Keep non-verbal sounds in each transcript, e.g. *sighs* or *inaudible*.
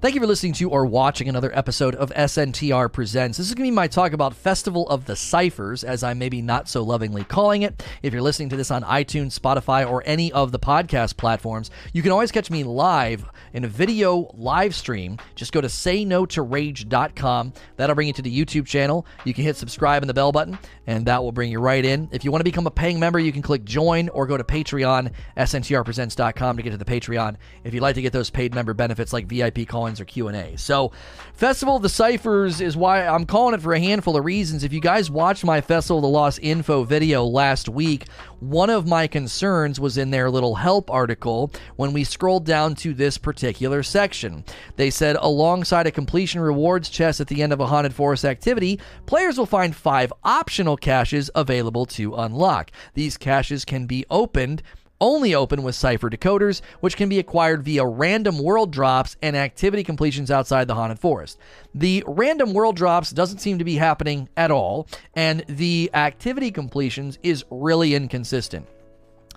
Thank you for listening to or watching another episode of SNTR Presents. This is going to be my talk about Festival of the Ciphers, as I maybe not so lovingly calling it. If you're listening to this on iTunes, Spotify, or any of the podcast platforms, you can always catch me live in a video live stream. Just go to sayno2rage.com. That'll bring you to the YouTube channel. You can hit subscribe and the bell button, and that will bring you right in. If you want to become a paying member, you can click join or go to Patreon, sntrpresents.com to get to the Patreon if you'd like to get those paid member benefits like VIP or Q&A. So, Festival of the Ciphers is why I'm calling it for a handful of reasons. If you guys watched my Festival of the Lost info video last week, one of my concerns was in their little help article when we scrolled down to this particular section. They said alongside a completion rewards chest at the end of a haunted forest activity, players will find five optional caches available to unlock. These caches can be opened only open with Cypher decoders, which can be acquired via random world drops and activity completions outside the Haunted Forest. The random world drops doesn't seem to be happening at all, and the activity completions is really inconsistent.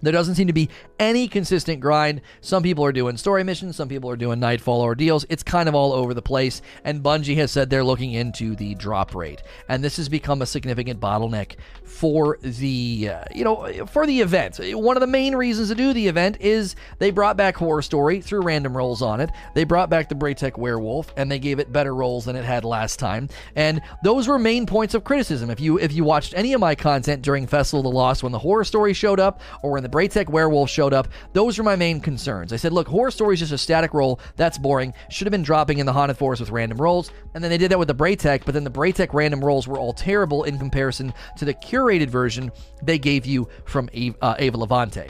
There doesn't seem to be any consistent grind. Some people are doing story missions, some people are doing Nightfall ordeals. It's kind of all over the place, and Bungie has said they're looking into the drop rate. And this has become a significant bottleneck for the uh, you know for the event. One of the main reasons to do the event is they brought back Horror Story through random rolls on it. They brought back the Braytech Werewolf and they gave it better rolls than it had last time. And those were main points of criticism. If you if you watched any of my content during Festival of the Lost when the Horror Story showed up or when the Braytech Werewolf showed up, those were my main concerns. I said, look, Horror Story is just a static roll. That's boring. Should have been dropping in the Haunted Forest with random rolls. And then they did that with the Braytech, but then the Braytech random rolls were all terrible in comparison to the curated version they gave you from uh, Eva Levante.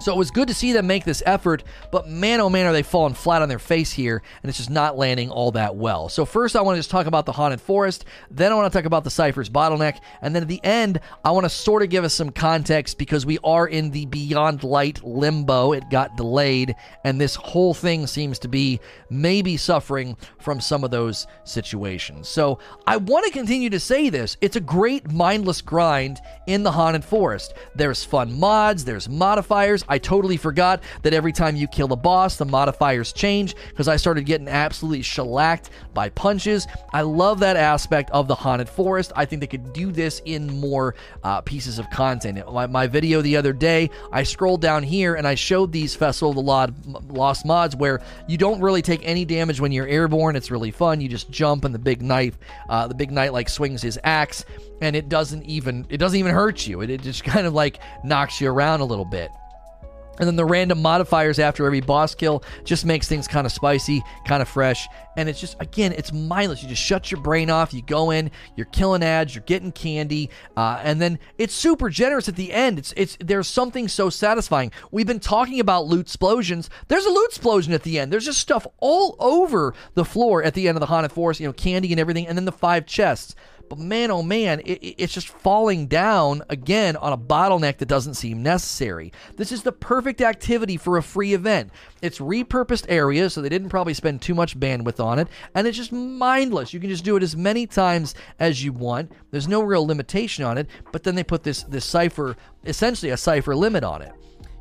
So it was good to see them make this effort, but man, oh man, are they falling flat on their face here, and it's just not landing all that well. So, first, I want to just talk about the Haunted Forest, then, I want to talk about the Cypher's bottleneck, and then at the end, I want to sort of give us some context because we are in the Beyond Light limbo. It got delayed, and this whole thing seems to be maybe suffering from some of those situations. So, I want to continue to say this it's a great mindless grind in the Haunted Forest. There's fun mods, there's modifiers. I totally forgot that every time you kill a boss, the modifiers change because I started getting absolutely shellacked by punches. I love that aspect of the Haunted Forest. I think they could do this in more uh, pieces of content. My, my, video the other day, I scrolled down here and I showed these Festival of the Lost mods where you don't really take any damage when you're airborne. It's really fun. You just jump and the big knife, uh, the big knight like swings his axe and it doesn't even it doesn't even hurt you. It, it just *laughs* kind of like knocks you around a little bit. And then the random modifiers after every boss kill just makes things kind of spicy, kind of fresh. And it's just, again, it's mindless. You just shut your brain off. You go in, you're killing ads, you're getting candy. Uh, and then it's super generous at the end. It's, it's, there's something so satisfying. We've been talking about loot explosions. There's a loot explosion at the end. There's just stuff all over the floor at the end of the Haunted Forest, you know, candy and everything. And then the five chests. But man, oh man, it, it's just falling down again on a bottleneck that doesn't seem necessary. This is the perfect activity for a free event. It's repurposed areas, so they didn't probably spend too much bandwidth on it, and it's just mindless. You can just do it as many times as you want. There's no real limitation on it, but then they put this this cipher, essentially a cipher limit on it.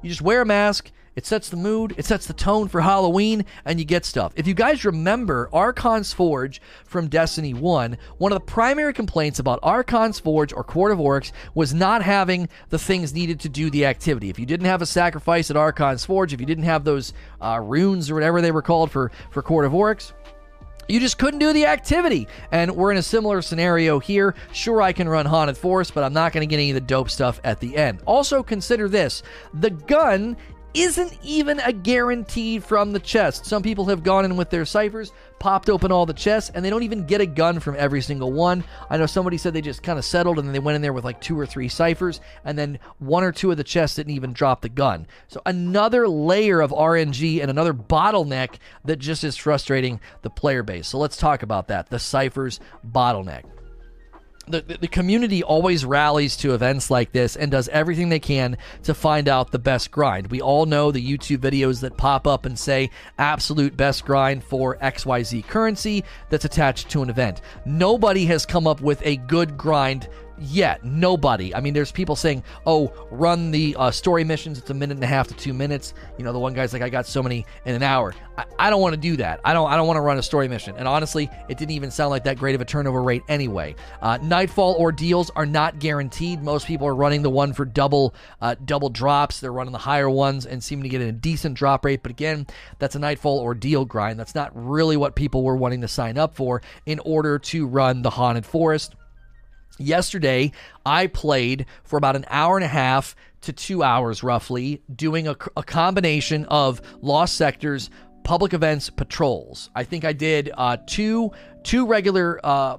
You just wear a mask, it sets the mood, it sets the tone for Halloween, and you get stuff. If you guys remember Archon's Forge from Destiny 1, one of the primary complaints about Archon's Forge or Court of Oryx was not having the things needed to do the activity. If you didn't have a sacrifice at Archon's Forge, if you didn't have those uh, runes or whatever they were called for, for Court of Oryx, you just couldn't do the activity. And we're in a similar scenario here. Sure, I can run Haunted Forest, but I'm not going to get any of the dope stuff at the end. Also, consider this the gun isn't even a guarantee from the chest. Some people have gone in with their ciphers, popped open all the chests, and they don't even get a gun from every single one. I know somebody said they just kind of settled and then they went in there with like two or three ciphers, and then one or two of the chests didn't even drop the gun. So another layer of RNG and another bottleneck that just is frustrating the player base. So let's talk about that the ciphers bottleneck the, the community always rallies to events like this and does everything they can to find out the best grind. We all know the YouTube videos that pop up and say absolute best grind for XYZ currency that's attached to an event. Nobody has come up with a good grind yet. Nobody. I mean, there's people saying, "Oh, run the uh, story missions. It's a minute and a half to two minutes." You know, the one guy's like, "I got so many in an hour." I, I don't want to do that. I don't. I don't want to run a story mission. And honestly, it didn't even sound like that great of a turnover rate anyway. Uh, Nightfall ordeals are not guaranteed. Most people are running the one for double uh, double drops. They're running the higher ones and seeming to get a decent drop rate. But again, that's a Nightfall ordeal grind. That's not really what people were wanting to sign up for in order to run the Haunted Forest. Yesterday, I played for about an hour and a half to two hours roughly, doing a, a combination of Lost Sectors, public events, patrols. I think I did uh, two two regular uh,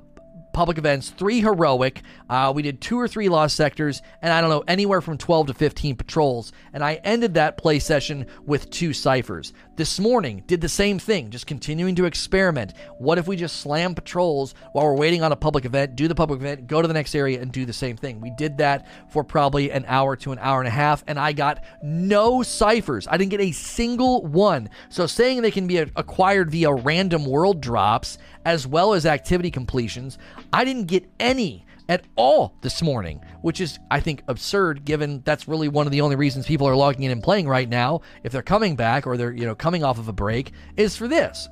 public events, three heroic. Uh, we did two or three lost sectors, and I don't know, anywhere from 12 to 15 patrols. And I ended that play session with two ciphers. This morning, did the same thing, just continuing to experiment. What if we just slam patrols while we're waiting on a public event, do the public event, go to the next area, and do the same thing? We did that for probably an hour to an hour and a half, and I got no ciphers. I didn't get a single one. So saying they can be acquired via random world drops as well as activity completions, I didn't get any at all this morning, which is, I think, absurd given that's really one of the only reasons people are logging in and playing right now, if they're coming back or they're, you know, coming off of a break, is for this.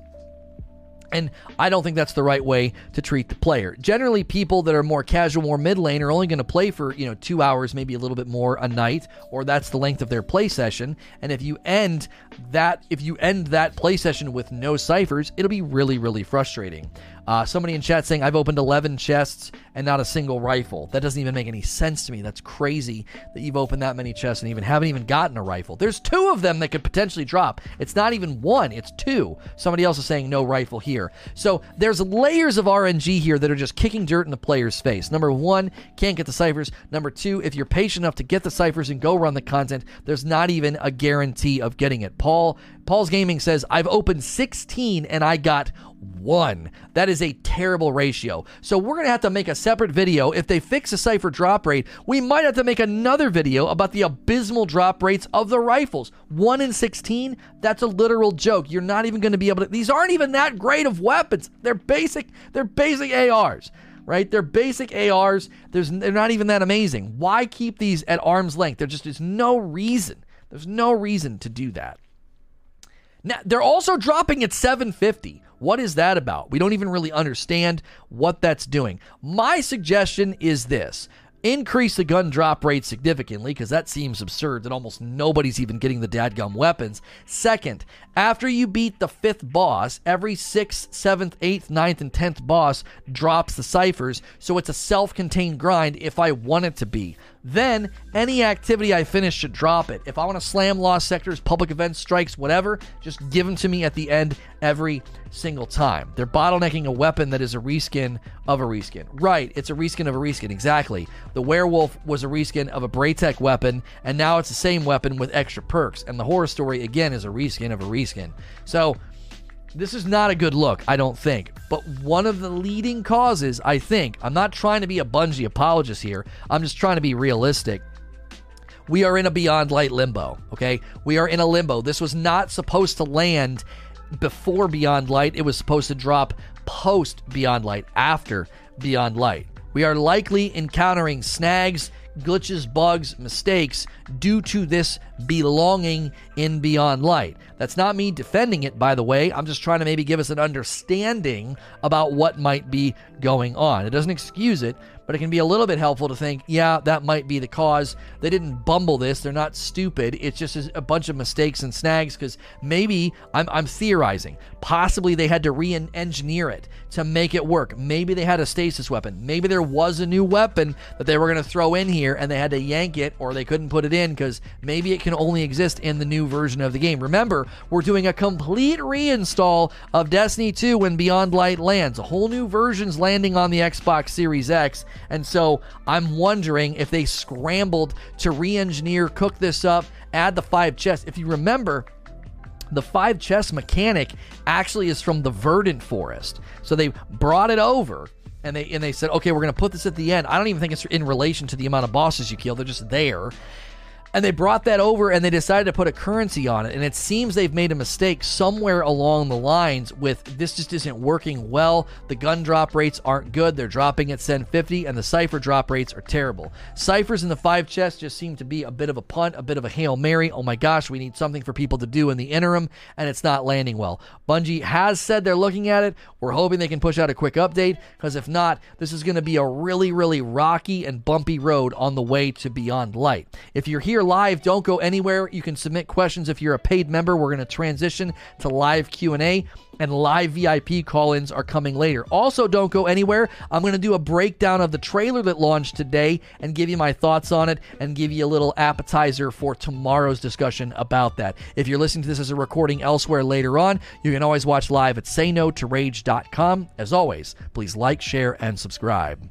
And I don't think that's the right way to treat the player. Generally, people that are more casual, more mid lane are only going to play for, you know, two hours, maybe a little bit more a night, or that's the length of their play session. And if you end that, if you end that play session with no ciphers, it'll be really, really frustrating. Uh, somebody in chat saying, I've opened 11 chests and not a single rifle. That doesn't even make any sense to me. That's crazy that you've opened that many chests and even haven't even gotten a rifle. There's two of them that could potentially drop. It's not even one, it's two. Somebody else is saying no rifle here. So there's layers of RNG here that are just kicking dirt in the player's face. Number one, can't get the ciphers. Number two, if you're patient enough to get the ciphers and go run the content, there's not even a guarantee of getting it. Paul Paul's Gaming says, I've opened 16 and I got one. That is a terrible ratio. So we're going to have to make a separate video. If they fix the cipher drop rate, we might have to make another video about the abysmal drop rates of the rifles. 1 in 16, that's a literal joke. You're not even going to be able to These aren't even that great of weapons. They're basic, they're basic ARs right? They're basic ARs. There's, they're not even that amazing. Why keep these at arm's length? There just is no reason. There's no reason to do that. Now, they're also dropping at 750. What is that about? We don't even really understand what that's doing. My suggestion is this increase the gun drop rate significantly because that seems absurd that almost nobody's even getting the dadgum weapons. Second, after you beat the fifth boss, every sixth, seventh, eighth, ninth, and tenth boss drops the ciphers, so it's a self contained grind if I want it to be. Then, any activity I finish should drop it. If I want to slam lost sectors, public events, strikes, whatever, just give them to me at the end every single time. They're bottlenecking a weapon that is a reskin of a reskin. Right, it's a reskin of a reskin, exactly. The werewolf was a reskin of a Braytech weapon, and now it's the same weapon with extra perks. And the horror story, again, is a reskin of a reskin. So, this is not a good look, I don't think. But one of the leading causes, I think, I'm not trying to be a Bungie apologist here, I'm just trying to be realistic. We are in a Beyond Light limbo, okay? We are in a limbo. This was not supposed to land before Beyond Light, it was supposed to drop post Beyond Light, after Beyond Light. We are likely encountering snags, glitches, bugs, mistakes due to this belonging in Beyond Light. That's not me defending it, by the way. I'm just trying to maybe give us an understanding about what might be going on. It doesn't excuse it, but it can be a little bit helpful to think, yeah, that might be the cause. They didn't bumble this. They're not stupid. It's just a bunch of mistakes and snags because maybe I'm, I'm theorizing. Possibly they had to re engineer it to make it work. Maybe they had a stasis weapon. Maybe there was a new weapon that they were going to throw in here and they had to yank it or they couldn't put it in because maybe it can only exist in the new version of the game. Remember, we're doing a complete reinstall of Destiny 2 when Beyond Light lands. A whole new version's landing on the Xbox Series X. And so I'm wondering if they scrambled to re engineer, cook this up, add the five chests. If you remember, the five chest mechanic actually is from the Verdant Forest. So they brought it over and they and they said, okay, we're going to put this at the end. I don't even think it's in relation to the amount of bosses you kill. They're just there. And they brought that over and they decided to put a currency on it. And it seems they've made a mistake somewhere along the lines with this just isn't working well. The gun drop rates aren't good. They're dropping at 750 and the cipher drop rates are terrible. Ciphers in the five chests just seem to be a bit of a punt, a bit of a Hail Mary. Oh my gosh, we need something for people to do in the interim, and it's not landing well. Bungie has said they're looking at it. We're hoping they can push out a quick update because if not, this is going to be a really, really rocky and bumpy road on the way to Beyond Light. If you're here live. Don't go anywhere. You can submit questions if you're a paid member. We're going to transition to live Q&A and live VIP call-ins are coming later. Also, don't go anywhere. I'm going to do a breakdown of the trailer that launched today and give you my thoughts on it and give you a little appetizer for tomorrow's discussion about that. If you're listening to this as a recording elsewhere later on, you can always watch live at sayno2rage.com. As always, please like, share, and subscribe.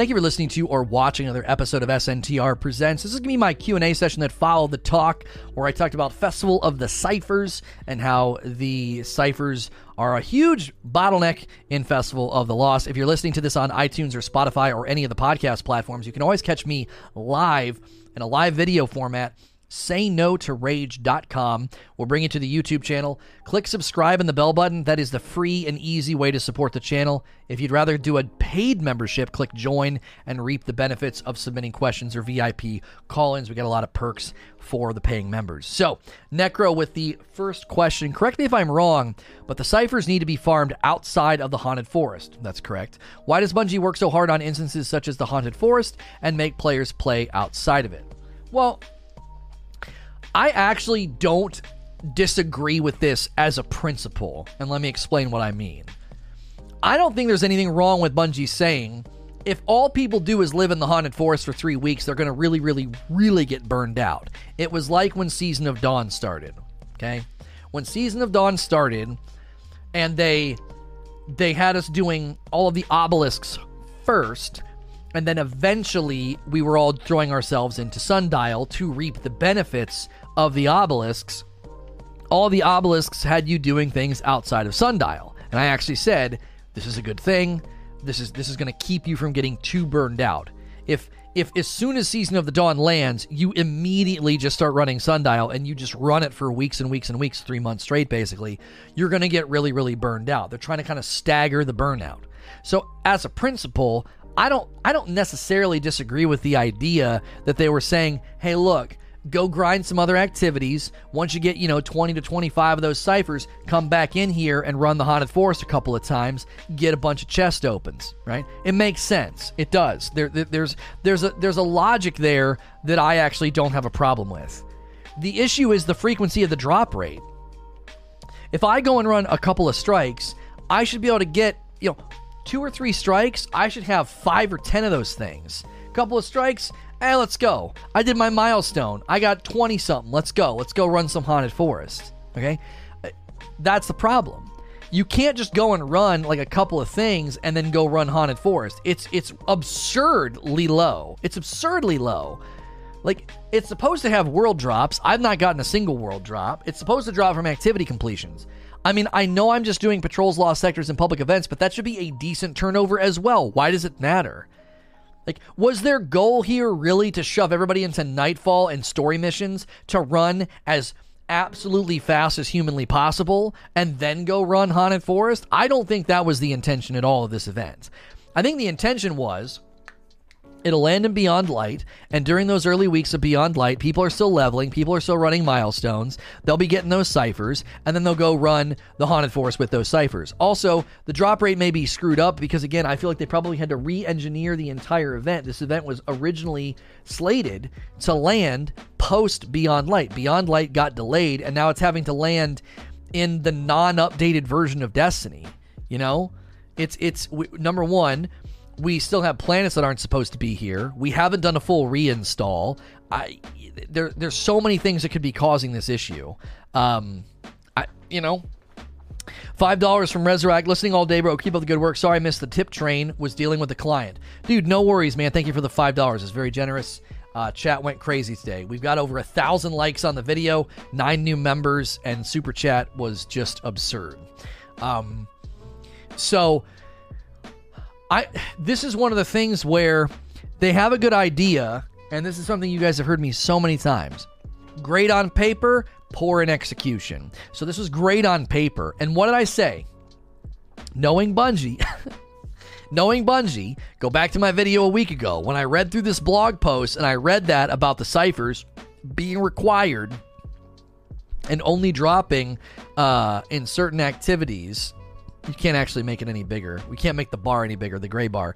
Thank you for listening to or watching another episode of SNTR Presents. This is going to be my Q&A session that followed the talk where I talked about Festival of the Ciphers and how the ciphers are a huge bottleneck in Festival of the Lost. If you're listening to this on iTunes or Spotify or any of the podcast platforms, you can always catch me live in a live video format say no to rage.com. We'll bring you to the YouTube channel. Click subscribe and the bell button. That is the free and easy way to support the channel. If you'd rather do a paid membership, click join and reap the benefits of submitting questions or VIP call ins. We got a lot of perks for the paying members. So, Necro with the first question. Correct me if I'm wrong, but the ciphers need to be farmed outside of the Haunted Forest. That's correct. Why does Bungie work so hard on instances such as the Haunted Forest and make players play outside of it? Well, I actually don't disagree with this as a principle, and let me explain what I mean. I don't think there's anything wrong with Bungie saying if all people do is live in the haunted forest for three weeks, they're going to really, really, really get burned out. It was like when Season of Dawn started. Okay, when Season of Dawn started, and they they had us doing all of the obelisks first, and then eventually we were all throwing ourselves into Sundial to reap the benefits of the obelisks, all the obelisks had you doing things outside of Sundial. And I actually said, this is a good thing. This is this is going to keep you from getting too burned out. If if as soon as Season of the Dawn lands, you immediately just start running Sundial and you just run it for weeks and weeks and weeks, three months straight, basically, you're going to get really, really burned out. They're trying to kind of stagger the burnout. So, as a principle, I don't I don't necessarily disagree with the idea that they were saying, "Hey, look, go grind some other activities. Once you get, you know, 20 to 25 of those ciphers, come back in here and run the Haunted Forest a couple of times, get a bunch of chest opens, right? It makes sense. It does. There, there's there's a there's a logic there that I actually don't have a problem with. The issue is the frequency of the drop rate. If I go and run a couple of strikes, I should be able to get, you know, two or three strikes, I should have 5 or 10 of those things. A couple of strikes, Hey, let's go. I did my milestone. I got 20 something. Let's go. Let's go run some haunted forest. Okay? Uh, that's the problem. You can't just go and run like a couple of things and then go run haunted forest. It's it's absurdly low. It's absurdly low. Like it's supposed to have world drops. I've not gotten a single world drop. It's supposed to drop from activity completions. I mean, I know I'm just doing patrols, lost sectors, and public events, but that should be a decent turnover as well. Why does it matter? Like, was their goal here really to shove everybody into Nightfall and story missions to run as absolutely fast as humanly possible and then go run Haunted Forest? I don't think that was the intention at all of this event. I think the intention was It'll land in Beyond Light, and during those early weeks of Beyond Light, people are still leveling, people are still running milestones. They'll be getting those ciphers, and then they'll go run the Haunted Forest with those ciphers. Also, the drop rate may be screwed up because, again, I feel like they probably had to re engineer the entire event. This event was originally slated to land post Beyond Light. Beyond Light got delayed, and now it's having to land in the non updated version of Destiny. You know? It's, it's, number one, we still have planets that aren't supposed to be here. We haven't done a full reinstall. I there there's so many things that could be causing this issue. Um, I you know. Five dollars from Resurrect. Listening all day, bro. Keep up the good work. Sorry I missed the tip train. Was dealing with a client, dude. No worries, man. Thank you for the five dollars. It's very generous. Uh, chat went crazy today. We've got over a thousand likes on the video, nine new members, and super chat was just absurd. Um, so I this is one of the things where they have a good idea and this is something you guys have heard me so many times. Great on paper, poor in execution. So this was great on paper. And what did I say? Knowing Bungie, *laughs* knowing Bungie, go back to my video a week ago when I read through this blog post and I read that about the ciphers being required and only dropping uh, in certain activities you can't actually make it any bigger. We can't make the bar any bigger, the gray bar.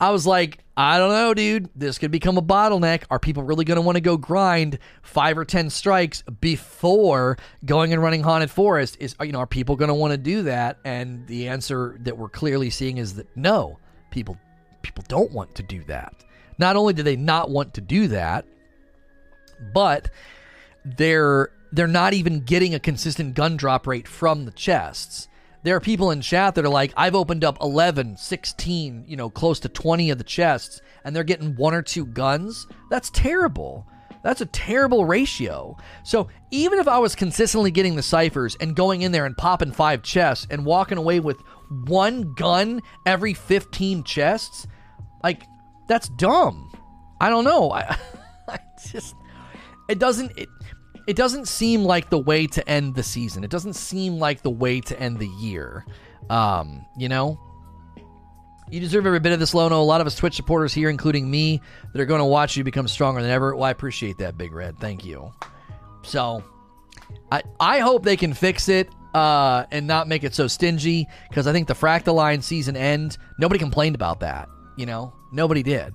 I was like, I don't know, dude. This could become a bottleneck. Are people really going to want to go grind five or 10 strikes before going and running Haunted Forest? Is, you know, are people going to want to do that? And the answer that we're clearly seeing is that no, people, people don't want to do that. Not only do they not want to do that, but they're, they're not even getting a consistent gun drop rate from the chests there are people in chat that are like, I've opened up 11, 16, you know, close to 20 of the chests, and they're getting one or two guns. That's terrible. That's a terrible ratio. So even if I was consistently getting the ciphers and going in there and popping five chests and walking away with one gun every 15 chests, like, that's dumb. I don't know. I, *laughs* I just, it doesn't, it, it doesn't seem like the way to end the season. It doesn't seem like the way to end the year. Um, you know, you deserve every bit of this, Lono. A lot of us Twitch supporters here, including me, that are going to watch you become stronger than ever. Well, I appreciate that, Big Red. Thank you. So, I I hope they can fix it uh, and not make it so stingy because I think the Fractaline season end, nobody complained about that. You know, nobody did.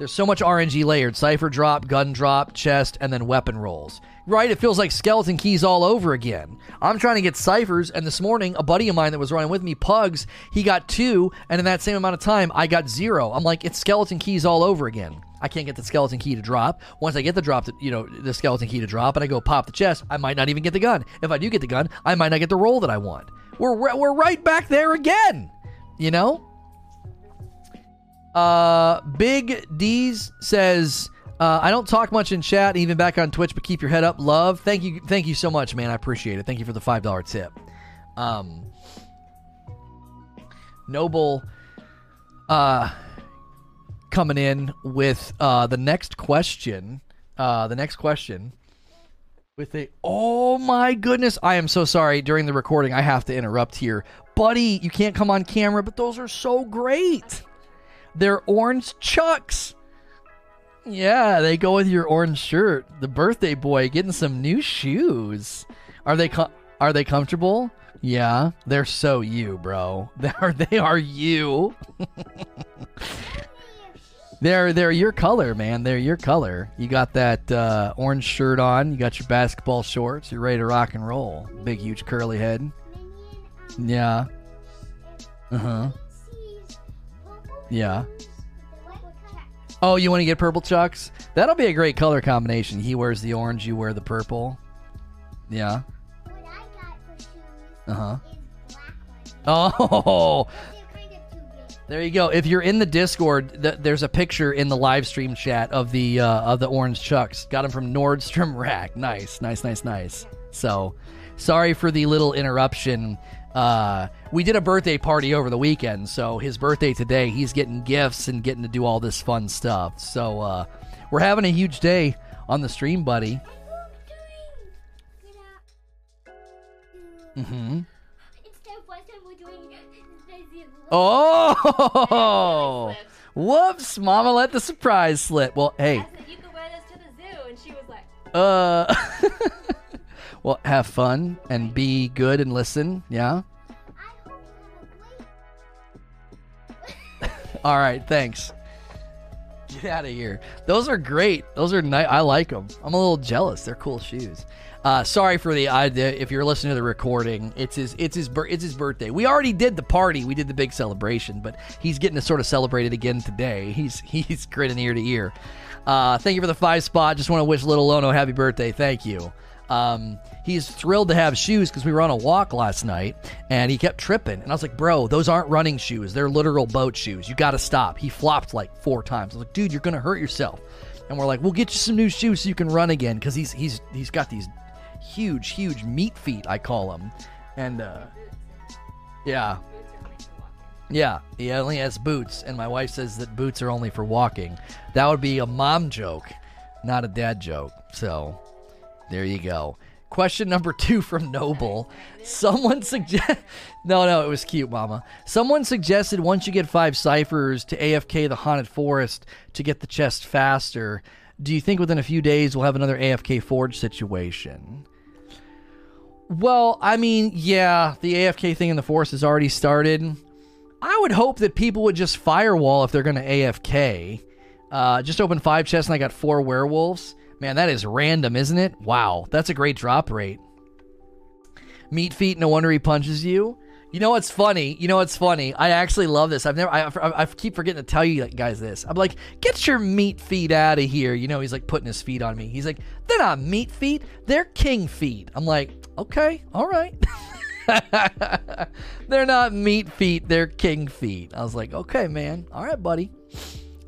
There's so much RNG layered cipher drop, gun drop, chest, and then weapon rolls right? It feels like skeleton keys all over again. I'm trying to get ciphers, and this morning, a buddy of mine that was running with me, Pugs, he got two, and in that same amount of time, I got zero. I'm like, it's skeleton keys all over again. I can't get the skeleton key to drop. Once I get the drop, to, you know, the skeleton key to drop, and I go pop the chest, I might not even get the gun. If I do get the gun, I might not get the roll that I want. We're we're right back there again, you know. Uh, Big D's says uh, I don't talk much in chat, even back on Twitch, but keep your head up. Love. Thank you. Thank you so much, man. I appreciate it. Thank you for the $5 tip. Um, Noble uh, coming in with uh, the next question. Uh, the next question with a oh my goodness i am so sorry during the recording i have to interrupt here buddy you can't come on camera but those are so great they're orange chucks yeah, they go with your orange shirt. The birthday boy getting some new shoes. Are they com- are they comfortable? Yeah, they're so you, bro. *laughs* They are they are you. *laughs* they're they're your color, man. They're your color. You got that uh, orange shirt on. You got your basketball shorts. You're ready to rock and roll. Big huge curly head. Yeah. Uh huh. Yeah. Oh, you want to get purple chucks? That'll be a great color combination. He wears the orange, you wear the purple. Yeah. Uh huh. *laughs* Oh, there you go. If you're in the Discord, th- there's a picture in the live stream chat of the uh, of the orange chucks. Got them from Nordstrom Rack. Nice, nice, nice, nice. So, sorry for the little interruption uh, we did a birthday party over the weekend, so his birthday today, he's getting gifts and getting to do all this fun stuff. So uh, we're having a huge day on the stream, buddy. Mm-hmm. Oh, *laughs* whoops! Mama let the surprise slip. Well, hey. Uh. *laughs* Well, have fun and be good and listen. Yeah. *laughs* All right. Thanks. Get out of here. Those are great. Those are nice. I like them. I'm a little jealous. They're cool shoes. Uh, sorry for the idea. If you're listening to the recording, it's his it's his it's his birthday. We already did the party. We did the big celebration, but he's getting to sort of celebrate it again today. He's *laughs* he's grinning ear to ear. Uh, thank you for the five spot. Just want to wish little Lono happy birthday. Thank you. Um, he's thrilled to have shoes because we were on a walk last night and he kept tripping. And I was like, bro, those aren't running shoes. They're literal boat shoes. You got to stop. He flopped like four times. I was like, dude, you're going to hurt yourself. And we're like, we'll get you some new shoes so you can run again because he's, he's, he's got these huge, huge meat feet, I call them. And, uh, yeah. Yeah, he only has boots, and my wife says that boots are only for walking. That would be a mom joke not a dad joke. So there you go. Question number two from Noble. Someone suggest *laughs* No, no, it was cute, mama. Someone suggested once you get five ciphers to AFK the haunted forest to get the chest faster. Do you think within a few days we'll have another AFK Forge situation? Well, I mean, yeah, the AFK thing in the forest has already started. I would hope that people would just firewall if they're going to AFK. Uh, just opened five chests and I got four werewolves. Man, that is random, isn't it? Wow, that's a great drop rate. Meat feet, no wonder he punches you. You know what's funny? You know what's funny? I actually love this. I've never, I, I, I keep forgetting to tell you guys this. I'm like, get your meat feet out of here. You know, he's like putting his feet on me. He's like, they're not meat feet, they're king feet. I'm like, okay, all right. *laughs* they're not meat feet, they're king feet. I was like, okay, man, all right, buddy.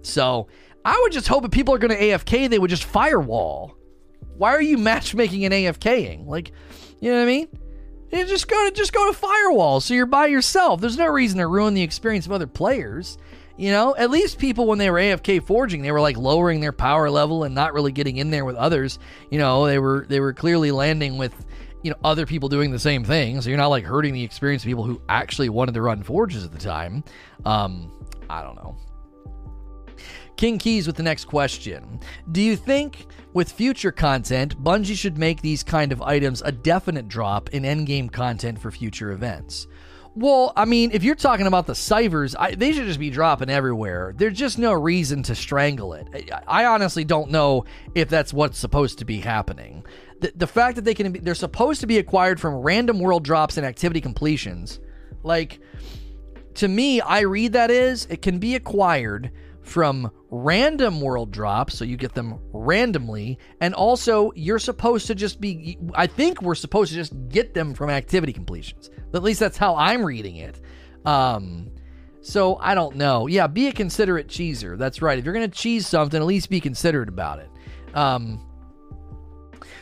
So I would just hope if people are going to AFK, they would just firewall. Why are you matchmaking and AFKing? Like, you know what I mean? You just go to just go to firewall, so you're by yourself. There's no reason to ruin the experience of other players. You know, at least people when they were AFK forging, they were like lowering their power level and not really getting in there with others. You know, they were they were clearly landing with you know other people doing the same thing. So you're not like hurting the experience of people who actually wanted to run forges at the time. Um, I don't know. King Keys with the next question. Do you think with future content, Bungie should make these kind of items a definite drop in endgame content for future events? Well, I mean, if you're talking about the ciphers, I, they should just be dropping everywhere. There's just no reason to strangle it. I, I honestly don't know if that's what's supposed to be happening. The, the fact that they can be, they're supposed to be acquired from random world drops and activity completions, like to me, I read that is it can be acquired from random world drops, so you get them randomly, and also you're supposed to just be, I think we're supposed to just get them from activity completions. At least that's how I'm reading it. Um, so I don't know. Yeah, be a considerate cheeser. That's right. If you're going to cheese something, at least be considerate about it. Um,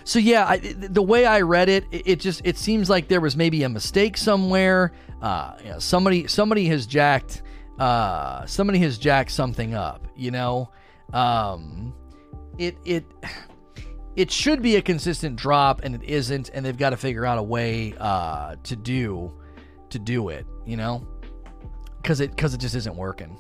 so yeah, I, the way I read it, it, just it seems like there was maybe a mistake somewhere. Uh, you know, somebody somebody has jacked uh, somebody has jacked something up, you know? Um, it, it, it should be a consistent drop and it isn't, and they've got to figure out a way, uh, to do, to do it, you know? Cause it, cause it just isn't working.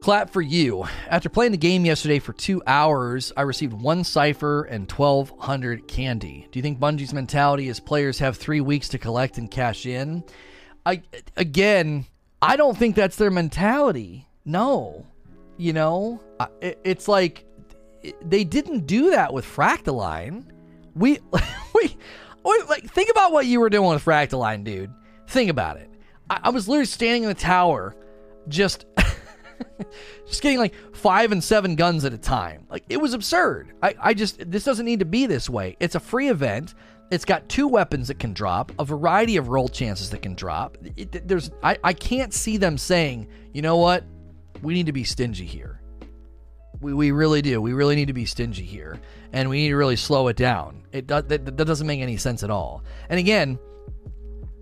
Clap for you. After playing the game yesterday for two hours, I received one cipher and 1,200 candy. Do you think Bungie's mentality is players have three weeks to collect and cash in? I again, I don't think that's their mentality. No, you know, it, it's like they didn't do that with Fractaline. We, *laughs* we, like think about what you were doing with Fractaline, dude. Think about it. I, I was literally standing in the tower, just. *laughs* just getting like five and seven guns at a time. Like it was absurd. I, I just this doesn't need to be this way. It's a free event. It's got two weapons that can drop, a variety of roll chances that can drop. It, there's, I, I can't see them saying, you know what, we need to be stingy here. We, we really do. We really need to be stingy here, and we need to really slow it down. It that, that doesn't make any sense at all. And again,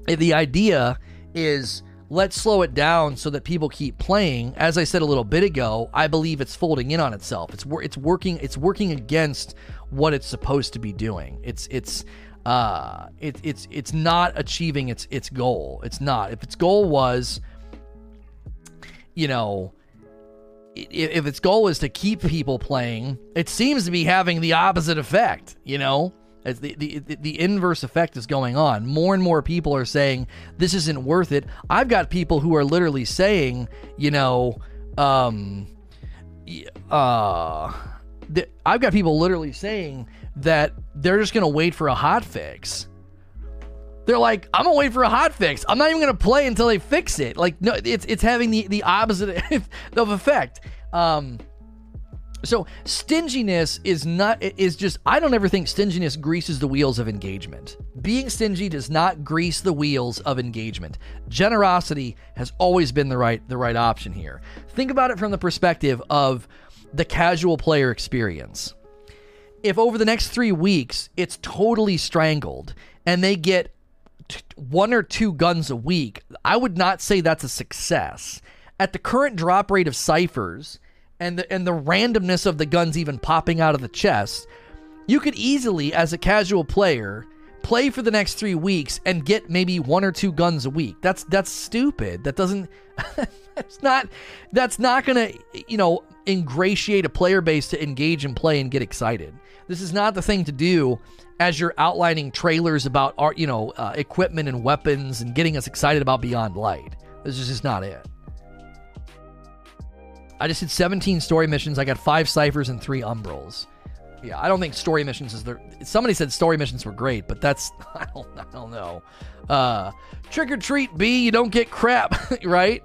eh, the idea is let's slow it down so that people keep playing. As I said a little bit ago, I believe it's folding in on itself. It's it's working. It's working against what it's supposed to be doing. It's it's uh, it, it's it's not achieving its its goal. It's not. If its goal was, you know, if, if its goal is to keep people playing, it seems to be having the opposite effect. You know, as the, the the inverse effect is going on. More and more people are saying this isn't worth it. I've got people who are literally saying, you know, um, uh, I've got people literally saying that they're just going to wait for a hot fix. They're like, I'm gonna wait for a hot fix. I'm not even gonna play until they fix it. Like, no, it's it's having the the opposite *laughs* of effect. Um, so stinginess is not is just I don't ever think stinginess greases the wheels of engagement. Being stingy does not grease the wheels of engagement. Generosity has always been the right the right option here. Think about it from the perspective of the casual player experience if over the next three weeks it's totally strangled and they get t- one or two guns a week, I would not say that's a success. At the current drop rate of ciphers, and the and the randomness of the guns even popping out of the chest, you could easily, as a casual player, play for the next three weeks and get maybe one or two guns a week. That's that's stupid. That doesn't. *laughs* that's not. That's not gonna you know ingratiate a player base to engage and play and get excited. This is not the thing to do as you're outlining trailers about art, you know, uh, equipment and weapons and getting us excited about Beyond Light. This is just not it. I just did 17 story missions. I got five ciphers and three umbrals. Yeah, I don't think story missions is there. Somebody said story missions were great, but that's *laughs* I don't I don't know. Uh, trick or treat B, you don't get crap, *laughs* right?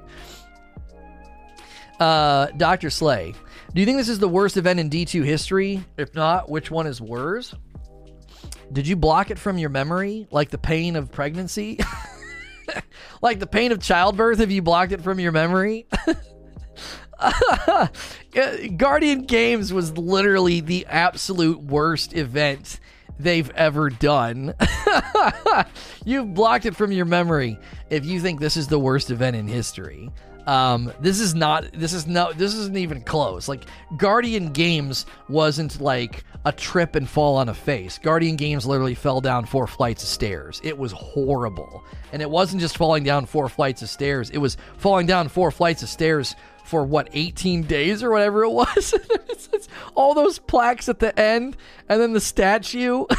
Uh, Doctor Slay, do you think this is the worst event in D2 history? If not, which one is worse? Did you block it from your memory, like the pain of pregnancy? *laughs* like the pain of childbirth? Have you blocked it from your memory? *laughs* Guardian Games was literally the absolute worst event they've ever done. *laughs* You've blocked it from your memory if you think this is the worst event in history. Um, this is not. This is no. This isn't even close. Like Guardian Games wasn't like a trip and fall on a face. Guardian Games literally fell down four flights of stairs. It was horrible, and it wasn't just falling down four flights of stairs. It was falling down four flights of stairs for what 18 days or whatever it was. *laughs* it's, it's all those plaques at the end, and then the statue. *laughs*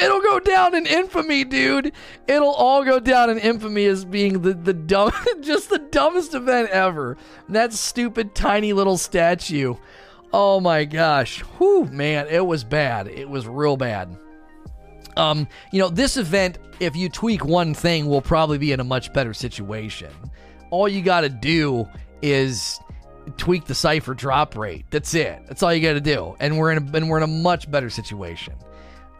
It'll go down in infamy, dude. It'll all go down in infamy as being the, the dumb, *laughs* just the dumbest event ever. That stupid tiny little statue. Oh my gosh. Whew, man, it was bad. It was real bad. Um, you know, this event, if you tweak one thing, will probably be in a much better situation. All you got to do is tweak the cipher drop rate. That's it. That's all you got to do, and we're in a, and we're in a much better situation.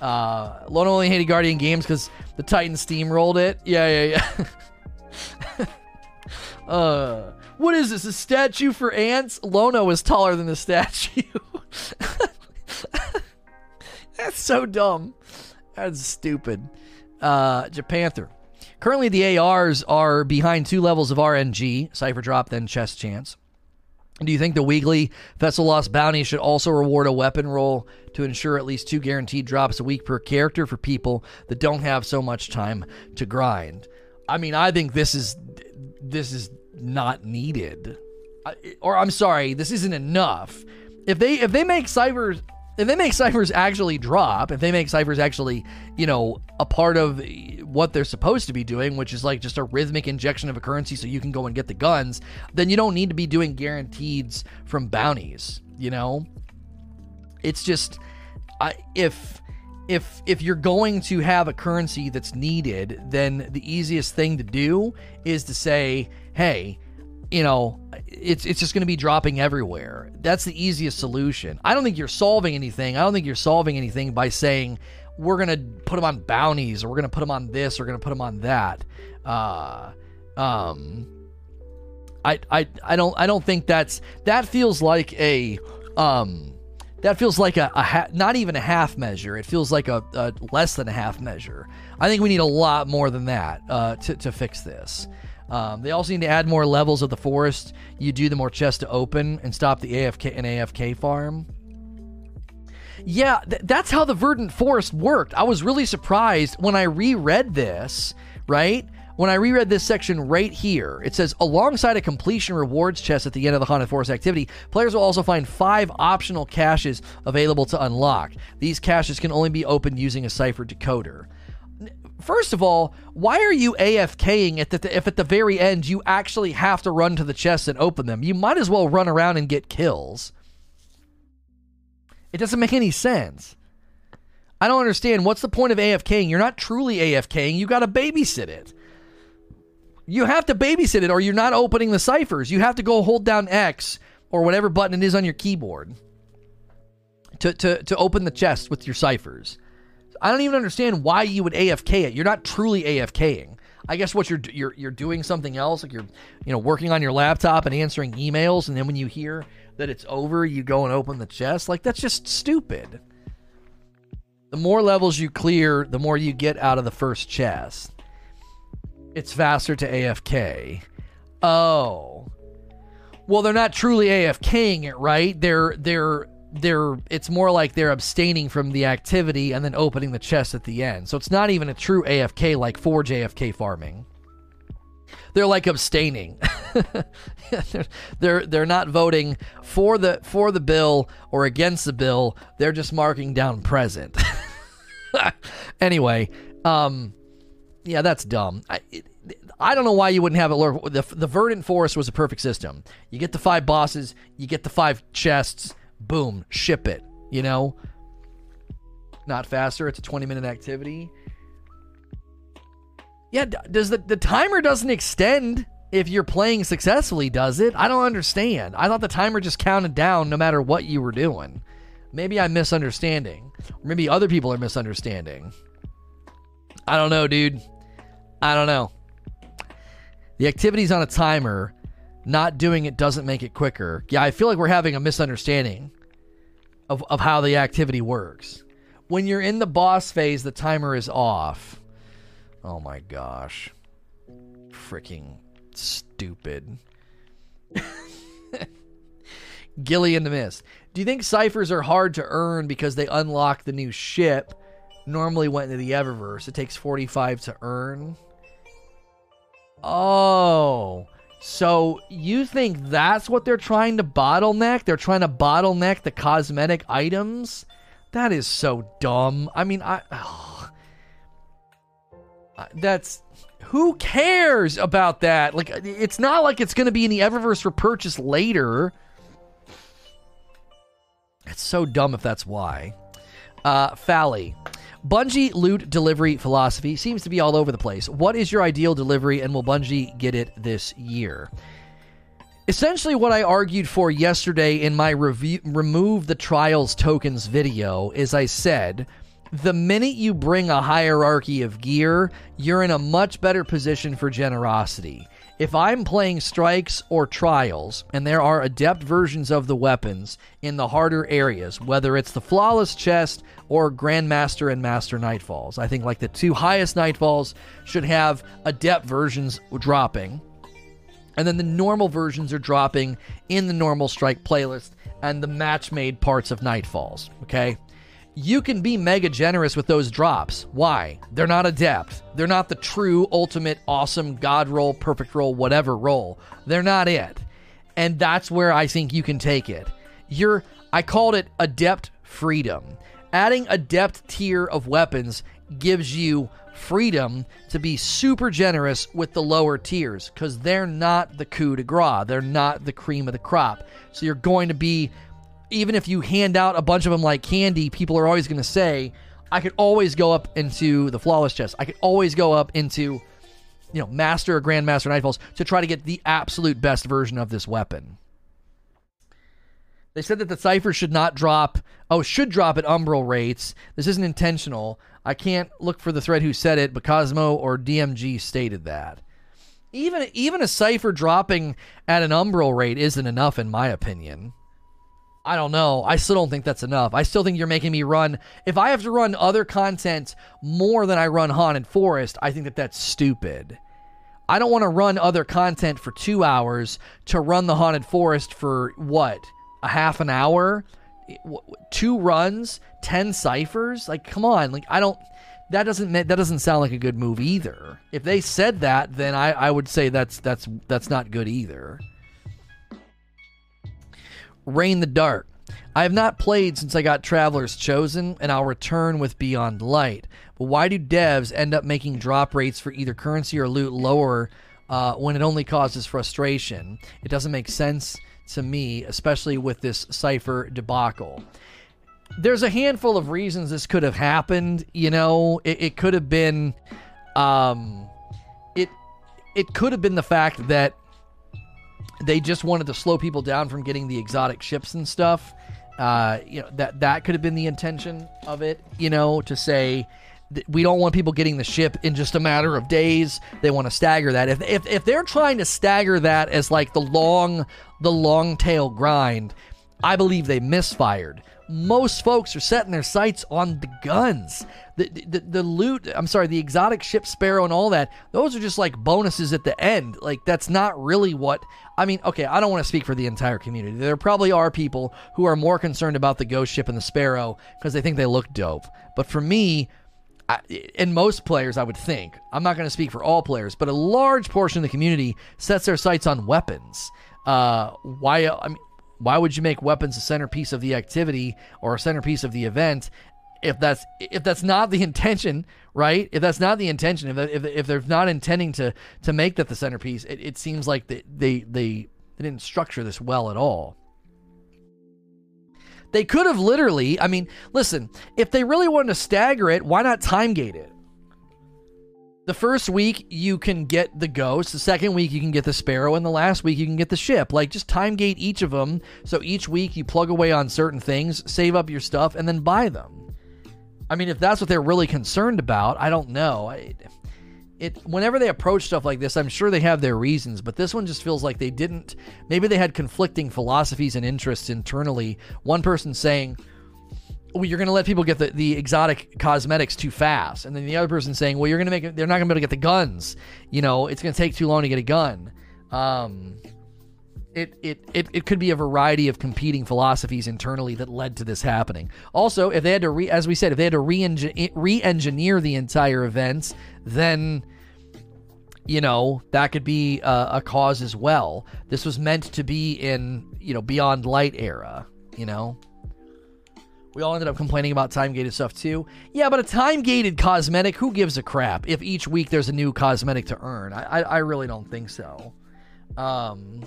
Uh, Lona only hated Guardian Games because the Titan steamrolled it. Yeah, yeah, yeah. *laughs* uh, what is this? A statue for ants? Lono is taller than the statue. *laughs* That's so dumb. That's stupid. Uh, Japanther. Currently, the ARs are behind two levels of RNG, Cipher Drop, then Chest Chance. Do you think the weekly Vessel Lost bounty should also reward a weapon roll to ensure at least two guaranteed drops a week per character for people that don't have so much time to grind? I mean, I think this is this is not needed, or I'm sorry, this isn't enough. If they if they make ciphers if they make ciphers actually drop, if they make ciphers actually, you know, a part of what they're supposed to be doing, which is like just a rhythmic injection of a currency so you can go and get the guns, then you don't need to be doing guarantees from bounties, you know? It's just I if if if you're going to have a currency that's needed, then the easiest thing to do is to say, "Hey, you know, it's it's just going to be dropping everywhere. That's the easiest solution. I don't think you're solving anything. I don't think you're solving anything by saying we're going to put them on bounties or we're going to put them on this or we're going to put them on that. Uh, um, I I I don't I don't think that's that feels like a um that feels like a, a ha- not even a half measure. It feels like a, a, less than a half measure. I think we need a lot more than that uh, to to fix this. Um, they also need to add more levels of the forest. You do the more chests to open and stop the AFK and AFK farm. Yeah, th- that's how the Verdant Forest worked. I was really surprised when I reread this, right? When I reread this section right here, it says alongside a completion rewards chest at the end of the Haunted Forest activity, players will also find five optional caches available to unlock. These caches can only be opened using a cipher decoder. First of all, why are you AFKing at the, if at the very end you actually have to run to the chest and open them? You might as well run around and get kills. It doesn't make any sense. I don't understand. What's the point of AFKing? You're not truly AFKing. You got to babysit it. You have to babysit it or you're not opening the ciphers. You have to go hold down X or whatever button it is on your keyboard to, to, to open the chest with your ciphers. I don't even understand why you would AFK it. You're not truly AFKing. I guess what you're you're you're doing something else, like you're you know working on your laptop and answering emails, and then when you hear that it's over, you go and open the chest. Like that's just stupid. The more levels you clear, the more you get out of the first chest. It's faster to AFK. Oh. Well, they're not truly AFKing it, right? They're they're they're it's more like they're abstaining from the activity and then opening the chest at the end. So it's not even a true AFK like Forge AFK farming. They're like abstaining. *laughs* they're, they're they're not voting for the for the bill or against the bill. They're just marking down present. *laughs* anyway, um yeah, that's dumb. I, it, I don't know why you wouldn't have it lurk. The, the Verdant Forest was a perfect system. You get the five bosses, you get the five chests, boom, ship it. You know, not faster. It's a 20 minute activity. Yeah, does the the timer doesn't extend if you're playing successfully, does it? I don't understand. I thought the timer just counted down no matter what you were doing. Maybe I'm misunderstanding. Or maybe other people are misunderstanding. I don't know, dude. I don't know. The activity's on a timer. Not doing it doesn't make it quicker. Yeah, I feel like we're having a misunderstanding of, of how the activity works. When you're in the boss phase, the timer is off. Oh my gosh. Freaking stupid. *laughs* Gilly in the Mist. Do you think ciphers are hard to earn because they unlock the new ship? Normally went into the Eververse. It takes 45 to earn. Oh. So you think that's what they're trying to bottleneck? They're trying to bottleneck the cosmetic items? That is so dumb. I mean, I oh, that's who cares about that? Like it's not like it's going to be in the Eververse for purchase later. It's so dumb if that's why. Uh Fally. Bungie loot delivery philosophy seems to be all over the place. What is your ideal delivery, and will Bungie get it this year? Essentially, what I argued for yesterday in my review, remove the trials tokens video is I said, the minute you bring a hierarchy of gear, you're in a much better position for generosity. If I'm playing strikes or trials, and there are adept versions of the weapons in the harder areas, whether it's the flawless chest or Grandmaster and Master Nightfalls, I think like the two highest Nightfalls should have adept versions dropping. And then the normal versions are dropping in the normal strike playlist and the match made parts of Nightfalls. Okay? You can be mega generous with those drops. Why? They're not adept. They're not the true, ultimate, awesome God roll, perfect roll, whatever roll. They're not it. And that's where I think you can take it. You're, I called it adept freedom. Adding adept tier of weapons gives you freedom to be super generous with the lower tiers because they're not the coup de grace. They're not the cream of the crop. So you're going to be even if you hand out a bunch of them like candy, people are always going to say, I could always go up into the flawless chest. I could always go up into, you know, master or grandmaster nightfalls to try to get the absolute best version of this weapon. They said that the cipher should not drop. Oh, should drop at umbral rates. This isn't intentional. I can't look for the thread who said it, but Cosmo or DMG stated that. Even even a cipher dropping at an umbral rate isn't enough, in my opinion. I don't know. I still don't think that's enough. I still think you're making me run. If I have to run other content more than I run Haunted Forest, I think that that's stupid. I don't want to run other content for two hours to run the Haunted Forest for what? A half an hour? Two runs? Ten ciphers? Like, come on. Like, I don't. That doesn't that doesn't sound like a good move either. If they said that, then I, I would say that's that's that's not good either. Rain the Dark. I have not played since I got Traveler's Chosen, and I'll return with Beyond Light. But why do devs end up making drop rates for either currency or loot lower uh, when it only causes frustration? It doesn't make sense to me, especially with this Cipher debacle. There's a handful of reasons this could have happened. You know, it, it could have been, um, it it could have been the fact that they just wanted to slow people down from getting the exotic ships and stuff. Uh, you know that that could have been the intention of it. You know, to say we don't want people getting the ship in just a matter of days. They want to stagger that. If if if they're trying to stagger that as like the long the long tail grind, I believe they misfired. Most folks are setting their sights on the guns. The, the, the loot, I'm sorry, the exotic ship sparrow and all that, those are just like bonuses at the end. Like, that's not really what. I mean, okay, I don't want to speak for the entire community. There probably are people who are more concerned about the ghost ship and the sparrow because they think they look dope. But for me, I, and most players, I would think, I'm not going to speak for all players, but a large portion of the community sets their sights on weapons. Uh, why? I mean, why would you make weapons a centerpiece of the activity or a centerpiece of the event if that's if that's not the *laughs* intention, right? If that's not the intention, if if, if they're not intending to to make that the centerpiece, it, it seems like they, they they they didn't structure this well at all. They could have literally, I mean, listen, if they really wanted to stagger it, why not time gate it? The first week you can get the ghost, the second week you can get the sparrow, and the last week you can get the ship. Like just time gate each of them. So each week you plug away on certain things, save up your stuff, and then buy them. I mean, if that's what they're really concerned about, I don't know. I, it whenever they approach stuff like this, I'm sure they have their reasons, but this one just feels like they didn't. Maybe they had conflicting philosophies and interests internally. One person saying, well, you're going to let people get the, the exotic cosmetics too fast. And then the other person saying, well, you're going to make it, they're not going to be able to get the guns. You know, it's going to take too long to get a gun. Um, it, it, it, it could be a variety of competing philosophies internally that led to this happening. Also, if they had to, re, as we said, if they had to re engineer the entire events, then, you know, that could be a, a cause as well. This was meant to be in, you know, Beyond Light era, you know? We all ended up complaining about time gated stuff too. Yeah, but a time gated cosmetic, who gives a crap if each week there's a new cosmetic to earn? I, I, I really don't think so. Um,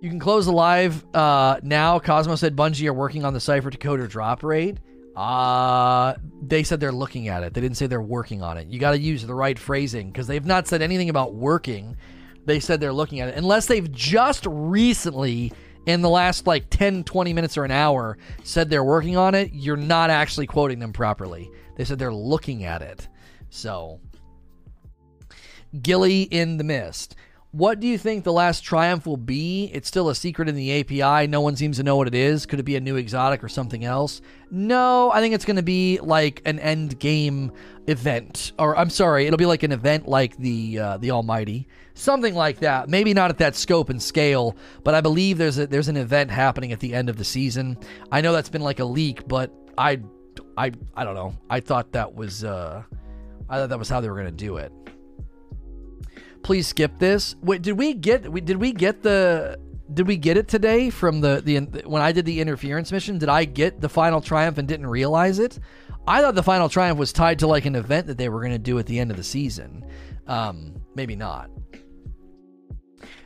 you can close the live uh, now. Cosmo said Bungie are working on the Cipher Decoder drop rate. Uh, they said they're looking at it. They didn't say they're working on it. You got to use the right phrasing because they've not said anything about working. They said they're looking at it. Unless they've just recently in the last like 10, 20 minutes or an hour said they're working on it, you're not actually quoting them properly. They said they're looking at it. So, Gilly in the Mist. What do you think the last triumph will be? It's still a secret in the API. No one seems to know what it is. Could it be a new exotic or something else? No, I think it's going to be like an end game event, or I'm sorry, it'll be like an event like the uh, the Almighty, something like that. Maybe not at that scope and scale, but I believe there's a there's an event happening at the end of the season. I know that's been like a leak, but I I I don't know. I thought that was uh, I thought that was how they were going to do it. Please skip this. Wait, did we get did we get the did we get it today from the the when I did the interference mission? Did I get the final triumph and didn't realize it? I thought the final triumph was tied to like an event that they were going to do at the end of the season. Um, maybe not.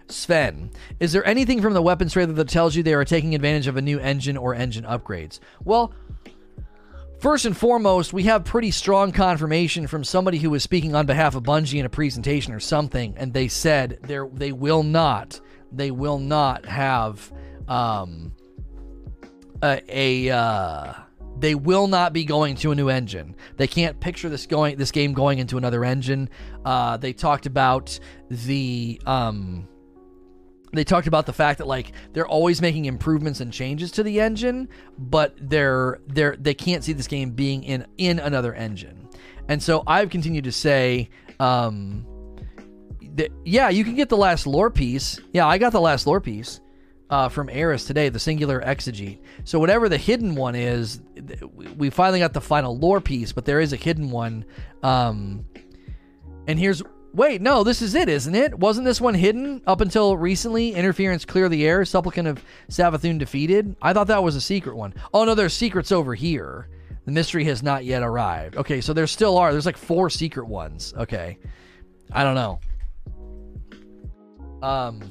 Sven, is there anything from the weapons trailer that tells you they are taking advantage of a new engine or engine upgrades? Well, first and foremost, we have pretty strong confirmation from somebody who was speaking on behalf of Bungie in a presentation or something, and they said they they will not they will not have um, a, a uh, they will not be going to a new engine. They can't picture this going this game going into another engine. Uh, they talked about the um, they talked about the fact that like they're always making improvements and changes to the engine, but they're they're they can't see this game being in in another engine. And so I've continued to say um, that yeah, you can get the last lore piece. Yeah, I got the last lore piece uh, from Eris today, the singular exegete. So whatever the hidden one is, we finally got the final lore piece, but there is a hidden one. Um, and here's wait, no, this is it, isn't it? Wasn't this one hidden up until recently? Interference clear the air, supplicant of Savathun defeated. I thought that was a secret one. Oh no, there's secrets over here. The mystery has not yet arrived. Okay, so there still are. There's like four secret ones. Okay, I don't know. Um.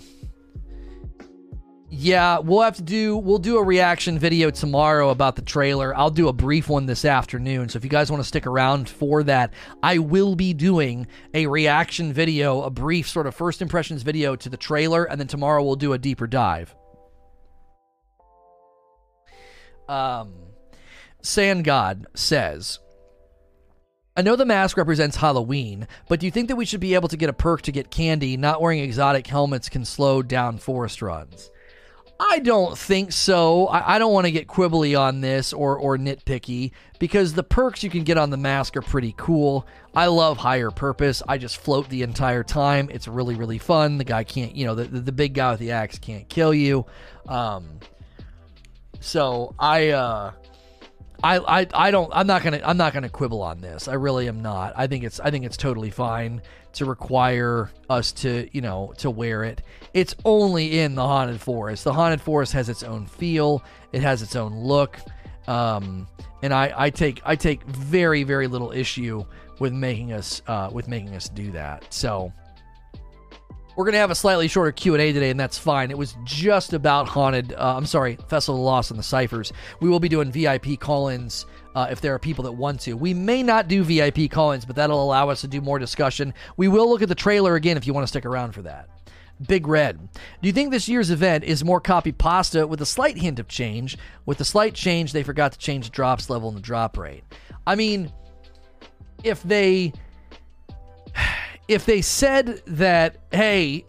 Yeah, we'll have to do we'll do a reaction video tomorrow about the trailer. I'll do a brief one this afternoon. So if you guys want to stick around for that, I will be doing a reaction video, a brief sort of first impressions video to the trailer and then tomorrow we'll do a deeper dive. Um Sand God says I know the mask represents Halloween, but do you think that we should be able to get a perk to get candy? Not wearing exotic helmets can slow down forest runs. I don't think so. I, I don't want to get quibbly on this or, or nitpicky because the perks you can get on the mask are pretty cool. I love higher purpose. I just float the entire time. It's really, really fun. The guy can't, you know, the, the, the big guy with the axe can't kill you. Um, so I, uh, I, I, I don't I'm not gonna I'm not gonna quibble on this. I really am not. I think it's I think it's totally fine to require us to you know to wear it. It's only in the haunted forest. The haunted forest has its own feel. It has its own look. Um, and I, I take I take very very little issue with making us uh, with making us do that. So we're gonna have a slightly shorter Q and A today, and that's fine. It was just about haunted. Uh, I'm sorry, Festival of the Lost and the Ciphers. We will be doing VIP call-ins. Uh, if there are people that want to, we may not do VIP call-ins, but that'll allow us to do more discussion. We will look at the trailer again if you want to stick around for that. Big Red. Do you think this year's event is more copy pasta with a slight hint of change? With the slight change, they forgot to change the drops level and the drop rate. I mean, if they if they said that, hey,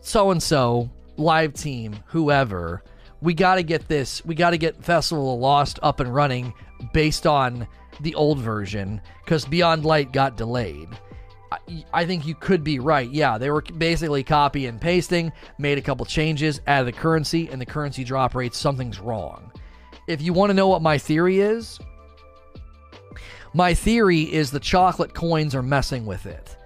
so and so, live team, whoever, we got to get this, we got to get Festival of Lost up and running based on the old version because Beyond Light got delayed. I, think you could be right. Yeah, they were basically copy and pasting, made a couple changes, added the currency, and the currency drop rate, something's wrong. If you want to know what my theory is, my theory is the chocolate coins are messing with it.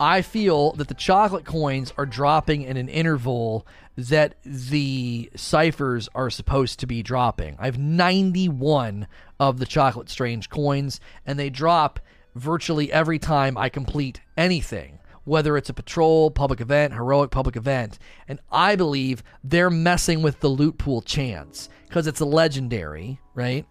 I feel that the chocolate coins are dropping in an interval that the ciphers are supposed to be dropping. I have 91 of the chocolate strange coins, and they drop virtually every time I complete anything, whether it's a patrol, public event, heroic public event. And I believe they're messing with the loot pool chance because it's a legendary, right?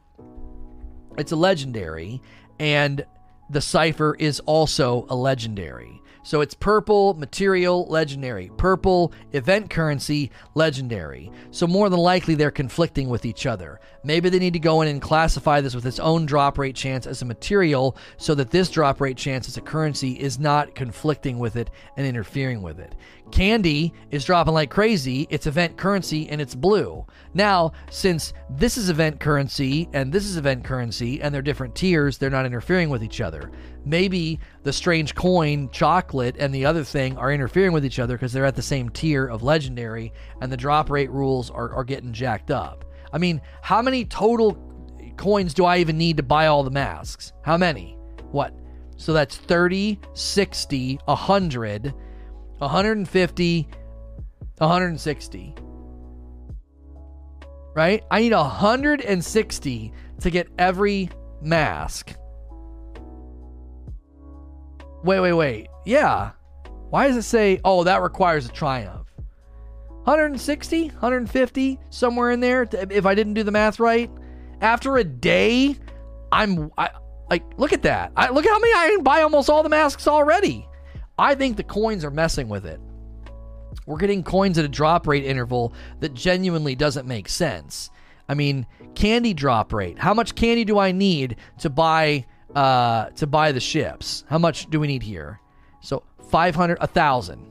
It's a legendary, and the cipher is also a legendary. So it's purple, material, legendary. Purple, event currency, legendary. So more than likely they're conflicting with each other. Maybe they need to go in and classify this with its own drop rate chance as a material so that this drop rate chance as a currency is not conflicting with it and interfering with it. Candy is dropping like crazy. It's event currency and it's blue. Now, since this is event currency and this is event currency and they're different tiers, they're not interfering with each other. Maybe the strange coin, chocolate, and the other thing are interfering with each other because they're at the same tier of legendary and the drop rate rules are, are getting jacked up. I mean, how many total coins do I even need to buy all the masks? How many? What? So that's 30, 60, 100 150, 160. Right? I need 160 to get every mask. Wait, wait, wait. Yeah. Why does it say, oh, that requires a triumph? 160, 150, somewhere in there, if I didn't do the math right. After a day, I'm I, like, look at that. I, look at how many I buy almost all the masks already. I think the coins are messing with it. We're getting coins at a drop rate interval that genuinely doesn't make sense. I mean, candy drop rate. How much candy do I need to buy uh, to buy the ships? How much do we need here? So 500, 1,000.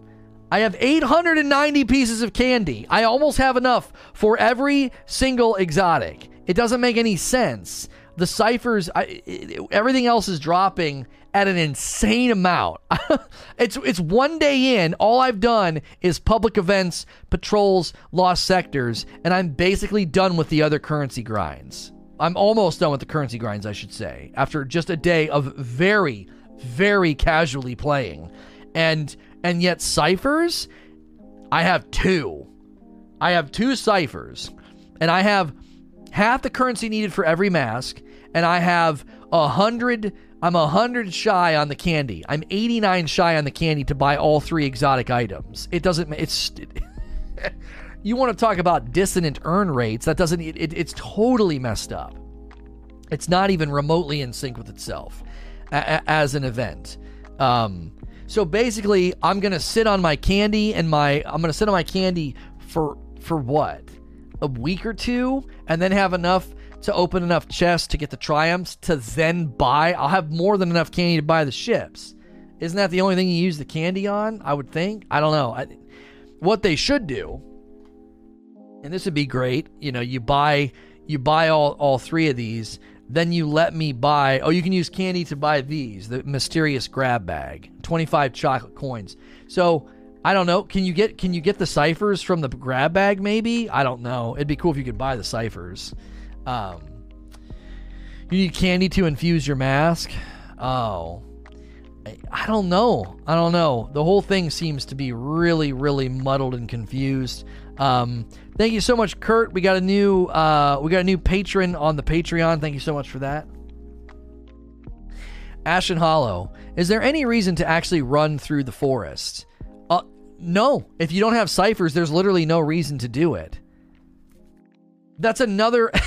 I have 890 pieces of candy. I almost have enough for every single exotic. It doesn't make any sense. The ciphers, I, everything else is dropping at an insane amount. *laughs* it's it's one day in. All I've done is public events, patrols, lost sectors, and I'm basically done with the other currency grinds. I'm almost done with the currency grinds, I should say, after just a day of very, very casually playing. And and yet ciphers, I have two. I have two ciphers, and I have half the currency needed for every mask, and I have a hundred I'm a 100 shy on the candy. I'm 89 shy on the candy to buy all three exotic items. It doesn't it's *laughs* You want to talk about dissonant earn rates? That doesn't it, it, it's totally messed up. It's not even remotely in sync with itself a, a, as an event. Um, so basically, I'm gonna sit on my candy and my I'm gonna sit on my candy for for what a week or two, and then have enough to open enough chests to get the triumphs to then buy. I'll have more than enough candy to buy the ships. Isn't that the only thing you use the candy on? I would think. I don't know. I, what they should do and this would be great. You know, you buy you buy all all three of these, then you let me buy. Oh, you can use candy to buy these. The mysterious grab bag, twenty five chocolate coins. So I don't know. Can you get can you get the ciphers from the grab bag? Maybe I don't know. It'd be cool if you could buy the ciphers. Um, you need candy to infuse your mask. Oh, I don't know. I don't know. The whole thing seems to be really, really muddled and confused. Um, thank you so much, Kurt. We got a new uh, we got a new patron on the Patreon. Thank you so much for that. Ashen Hollow. Is there any reason to actually run through the forest? Uh, no. If you don't have ciphers, there's literally no reason to do it. That's another. *laughs*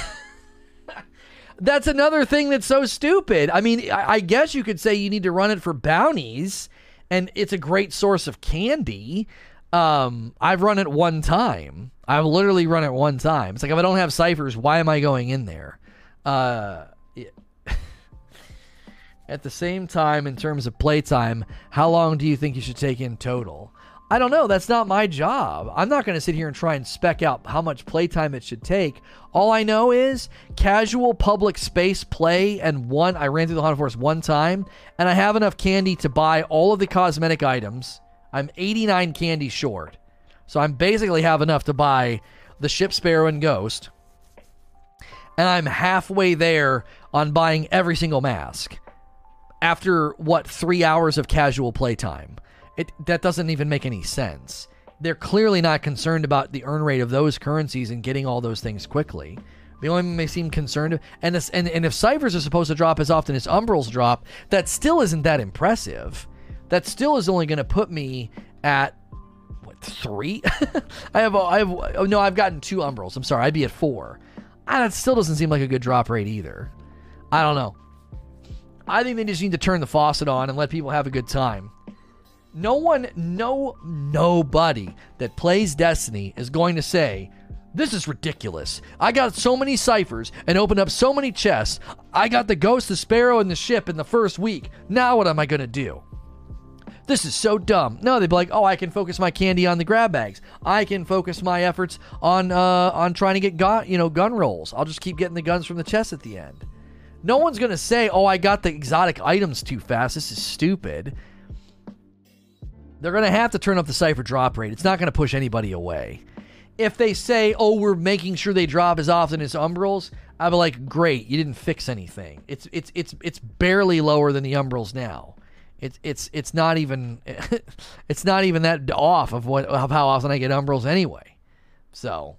that's another thing that's so stupid. I mean, I, I guess you could say you need to run it for bounties, and it's a great source of candy. Um, I've run it one time. I've literally run it one time. It's like if I don't have ciphers, why am I going in there? Uh. *laughs* At the same time, in terms of playtime, how long do you think you should take in total? I don't know. That's not my job. I'm not going to sit here and try and spec out how much playtime it should take. All I know is casual public space play and one. I ran through the Haunted Forest one time, and I have enough candy to buy all of the cosmetic items. I'm 89 candy short, so I'm basically have enough to buy the ship sparrow and ghost, and I'm halfway there on buying every single mask. After what three hours of casual playtime. It that doesn't even make any sense. They're clearly not concerned about the earn rate of those currencies and getting all those things quickly. The only thing they seem concerned and this, and and if ciphers are supposed to drop as often as umbrals drop, that still isn't that impressive. That still is only going to put me at three? *laughs* I have I have oh no I've gotten two umbrals. I'm sorry I'd be at four. Ah, that still doesn't seem like a good drop rate either. I don't know. I think they just need to turn the faucet on and let people have a good time. No one, no, nobody that plays Destiny is going to say, this is ridiculous. I got so many ciphers and opened up so many chests. I got the ghost, the sparrow, and the ship in the first week. Now what am I going to do? This is so dumb. No, they'd be like, oh, I can focus my candy on the grab bags. I can focus my efforts on uh, on trying to get gun, you know, gun rolls. I'll just keep getting the guns from the chest at the end. No one's gonna say, oh, I got the exotic items too fast. This is stupid. They're to have to turn up the cipher drop rate. It's not to push anybody away. If they say, "Oh, we're making sure they drop as often as umbrals," I'd be like, "Great, you didn't fix anything. It's it's it's it's barely lower than the umbrals now. It's it's it's not even *laughs* it's not even that off of what of how often I get umbrals anyway. So,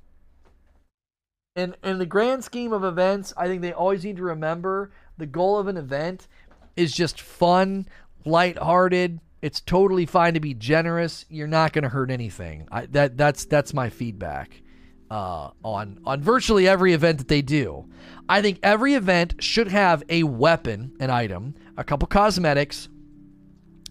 in in the grand scheme of events, I think they always need to remember the goal of an event is just fun, lighthearted, it's totally fine to be generous. You're not going to hurt anything. I, that that's that's my feedback uh, on on virtually every event that they do. I think every event should have a weapon, an item, a couple cosmetics,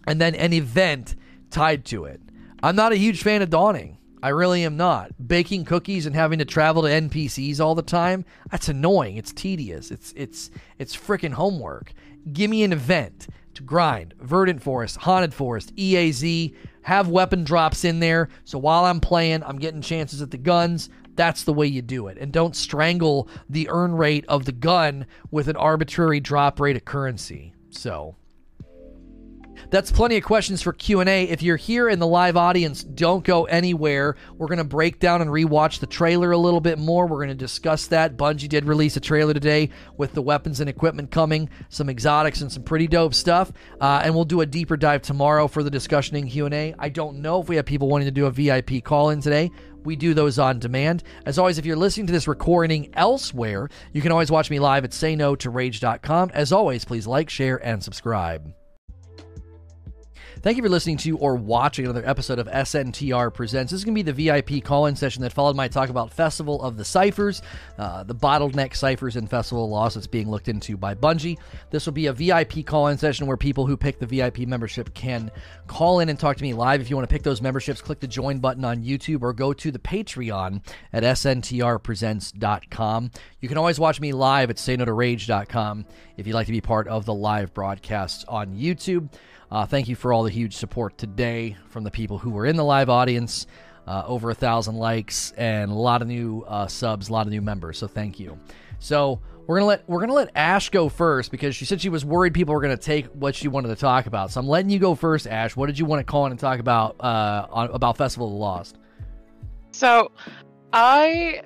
and then an event tied to it. I'm not a huge fan of dawning. I really am not. Baking cookies and having to travel to NPCs all the time, that's annoying. It's tedious. It's it's it's freaking homework. Give me an event to grind. Verdant Forest, Haunted Forest, EAZ, have weapon drops in there. So while I'm playing, I'm getting chances at the guns. That's the way you do it. And don't strangle the earn rate of the gun with an arbitrary drop rate of currency. So that's plenty of questions for Q&A. If you're here in the live audience, don't go anywhere. We're going to break down and rewatch the trailer a little bit more. We're going to discuss that. Bungie did release a trailer today with the weapons and equipment coming, some exotics and some pretty dope stuff. Uh, and we'll do a deeper dive tomorrow for the discussion and Q&A. I don't know if we have people wanting to do a VIP call-in today we do those on demand. As always, if you're listening to this recording elsewhere, you can always watch me live at sayno2rage.com. As always, please like, share, and subscribe. Thank you for listening to or watching another episode of SNTR Presents. This is going to be the VIP call in session that followed my talk about Festival of the Ciphers, uh, the bottleneck ciphers and Festival loss that's being looked into by Bungie. This will be a VIP call in session where people who pick the VIP membership can call in and talk to me live. If you want to pick those memberships, click the join button on YouTube or go to the Patreon at sntrpresents.com. You can always watch me live at sayno2rage.com if you'd like to be part of the live broadcasts on YouTube. Uh, thank you for all the huge support today from the people who were in the live audience. uh, over a thousand likes, and a lot of new uh, subs, a lot of new members. So thank you. So we're gonna let we're gonna let Ash go first because she said she was worried people were gonna take what she wanted to talk about. So I'm letting you go first, Ash. What did you want to call in and talk about uh, on, about Festival of the Lost? So, I,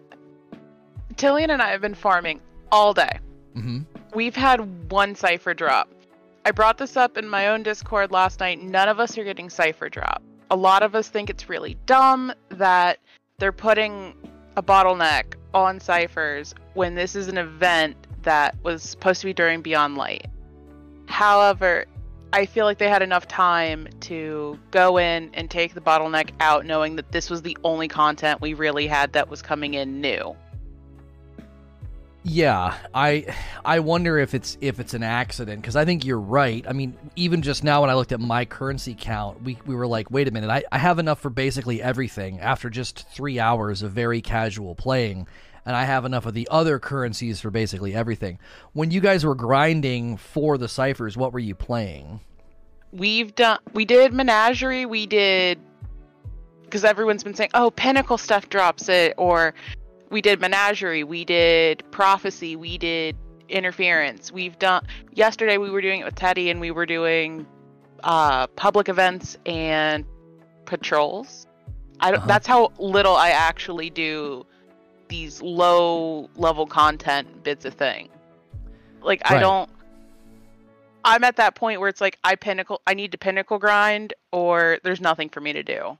Tillian and I have been farming all day. Mm-hmm. We've had one cipher drop. I brought this up in my own Discord last night. None of us are getting cipher drop. A lot of us think it's really dumb that they're putting a bottleneck on ciphers when this is an event that was supposed to be during Beyond Light. However, I feel like they had enough time to go in and take the bottleneck out, knowing that this was the only content we really had that was coming in new. Yeah, I I wonder if it's if it's an accident because I think you're right. I mean, even just now when I looked at my currency count, we, we were like, wait a minute, I, I have enough for basically everything after just three hours of very casual playing, and I have enough of the other currencies for basically everything. When you guys were grinding for the ciphers, what were you playing? We've done we did menagerie, we did because everyone's been saying, "Oh, pinnacle stuff drops it," or we did menagerie, we did prophecy, we did interference. We've done yesterday we were doing it with Teddy and we were doing uh public events and patrols. I don't, Uh-huh. that's how little I actually do these low level content bits of thing. Like I don't I'm at that point where it's like I pinnacle I need to pinnacle grind or there's nothing for me to do.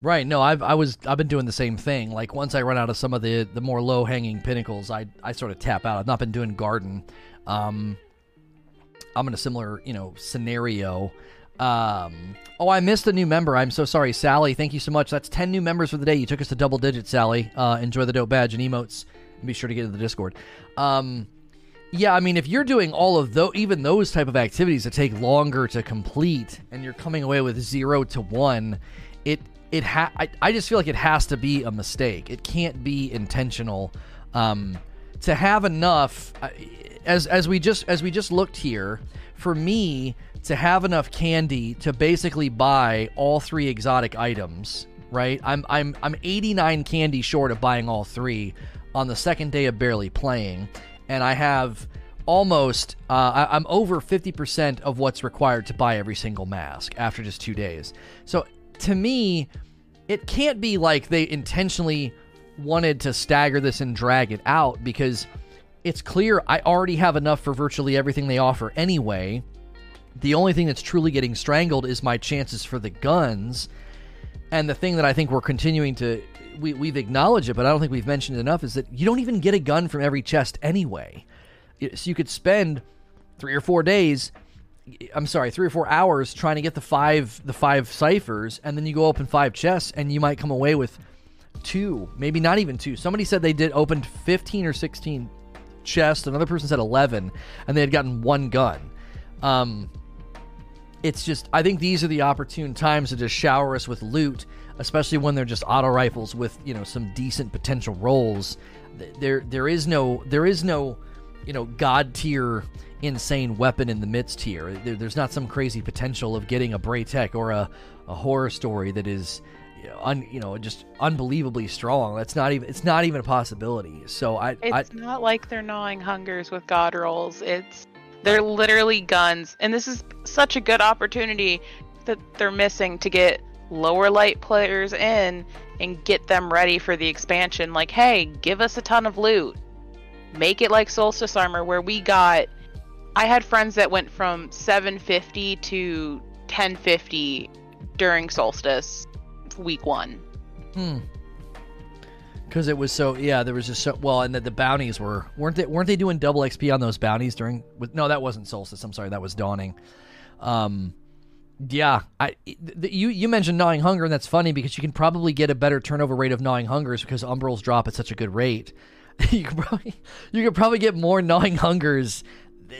Right. No, I've I was I've been doing the same thing. Like once I run out of some of the the more low hanging pinnacles, I I sort of tap out. I've not been doing garden. Um, I'm in a similar you know scenario. Um, oh, I missed a new member. I'm so sorry, Sally. Thank you so much. That's ten new members for the day. You took us to double digits, Sally. Uh, enjoy the dope badge and emotes. Be sure to get to the Discord. Um, yeah, I mean, if you're doing all of those, even those type of activities that take longer to complete, and you're coming away with zero to one, it it ha- I, I just feel like it has to be a mistake. It can't be intentional. Um, to have enough, as as we just as we just looked here, for me to have enough candy to basically buy all three exotic items, right? I'm I'm I'm 89 candy short of buying all three on the second day of barely playing, and I have almost uh, I, I'm over 50% of what's required to buy every single mask after just two days. So to me, it can't be like they intentionally wanted to stagger this and drag it out because it's clear I already have enough for virtually everything they offer anyway. The only thing that's truly getting strangled is my chances for the guns. And the thing that I think we're continuing to we, we've acknowledged it, but I don't think we've mentioned enough is that you don't even get a gun from every chest anyway. So you could spend three or four days I'm sorry, three or four hours trying to get the five the five ciphers, and then you go open five chests, and you might come away with two, maybe not even two. Somebody said they did opened fifteen or sixteen chests. Another person said eleven, and they had gotten one gun. Um, it's just I think these are the opportune times to just shower us with loot, especially when they're just auto rifles with you know some decent potential rolls. There there is no there is no you know god tier insane weapon in the midst here. There, there's not some crazy potential of getting a Braytech or a, a horror story that is you know, un, you know just unbelievably strong. That's not even it's not even a possibility. So I, I It's not like they're gnawing hungers with god rolls. It's they're literally guns, and this is such a good opportunity that they're missing to get lower light players in and get them ready for the expansion. Like, hey, give us a ton of loot. Make it like Solstice Armor, where we got. I had friends that went from 750 to 1050 during Solstice week one. Hmm. Because it was so yeah, there was just so well, and the, the bounties were weren't they weren't they doing double XP on those bounties during? No, that wasn't Solstice. I'm sorry, that was Dawning. Um, yeah, I th- you you mentioned gnawing hunger, and that's funny because you can probably get a better turnover rate of gnawing hungers because umbrals drop at such a good rate. *laughs* you could probably you could probably get more gnawing hungers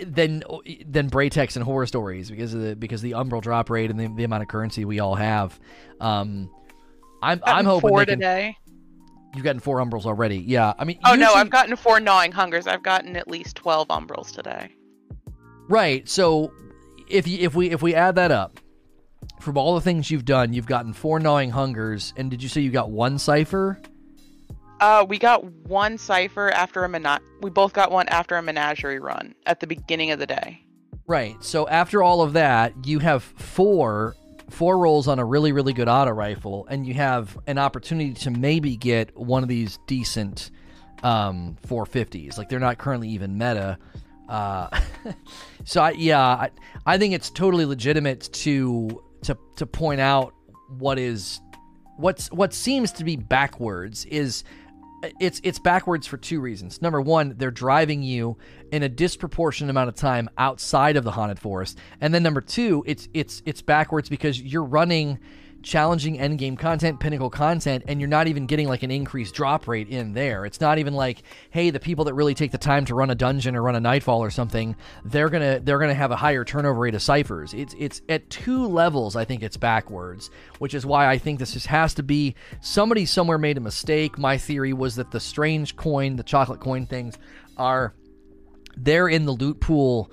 than than Braytechs and horror stories because of the because of the umbral drop rate and the, the amount of currency we all have. Um, I'm I'm hoping four can, today. You've gotten four umbrals already. Yeah, I mean. Oh no, I've gotten four gnawing hungers. I've gotten at least twelve umbrals today. Right. So if you, if we if we add that up, from all the things you've done, you've gotten four gnawing hungers, and did you say you got one cipher? Uh, we got one cipher after a mena- We both got one after a menagerie run at the beginning of the day. Right. So after all of that, you have four four rolls on a really really good auto rifle, and you have an opportunity to maybe get one of these decent um, 450s. Like they're not currently even meta. Uh, *laughs* so I, yeah, I, I think it's totally legitimate to to to point out what is what's what seems to be backwards is it's it's backwards for two reasons. Number one, they're driving you in a disproportionate amount of time outside of the haunted forest, and then number two, it's it's it's backwards because you're running challenging endgame content, pinnacle content, and you're not even getting like an increased drop rate in there. It's not even like, hey, the people that really take the time to run a dungeon or run a nightfall or something, they're gonna they're gonna have a higher turnover rate of ciphers. It's it's at two levels. I think it's backwards, which is why I think this just has to be somebody somewhere made a mistake. My theory was that the strange coin, the chocolate coin things, are they're in the loot pool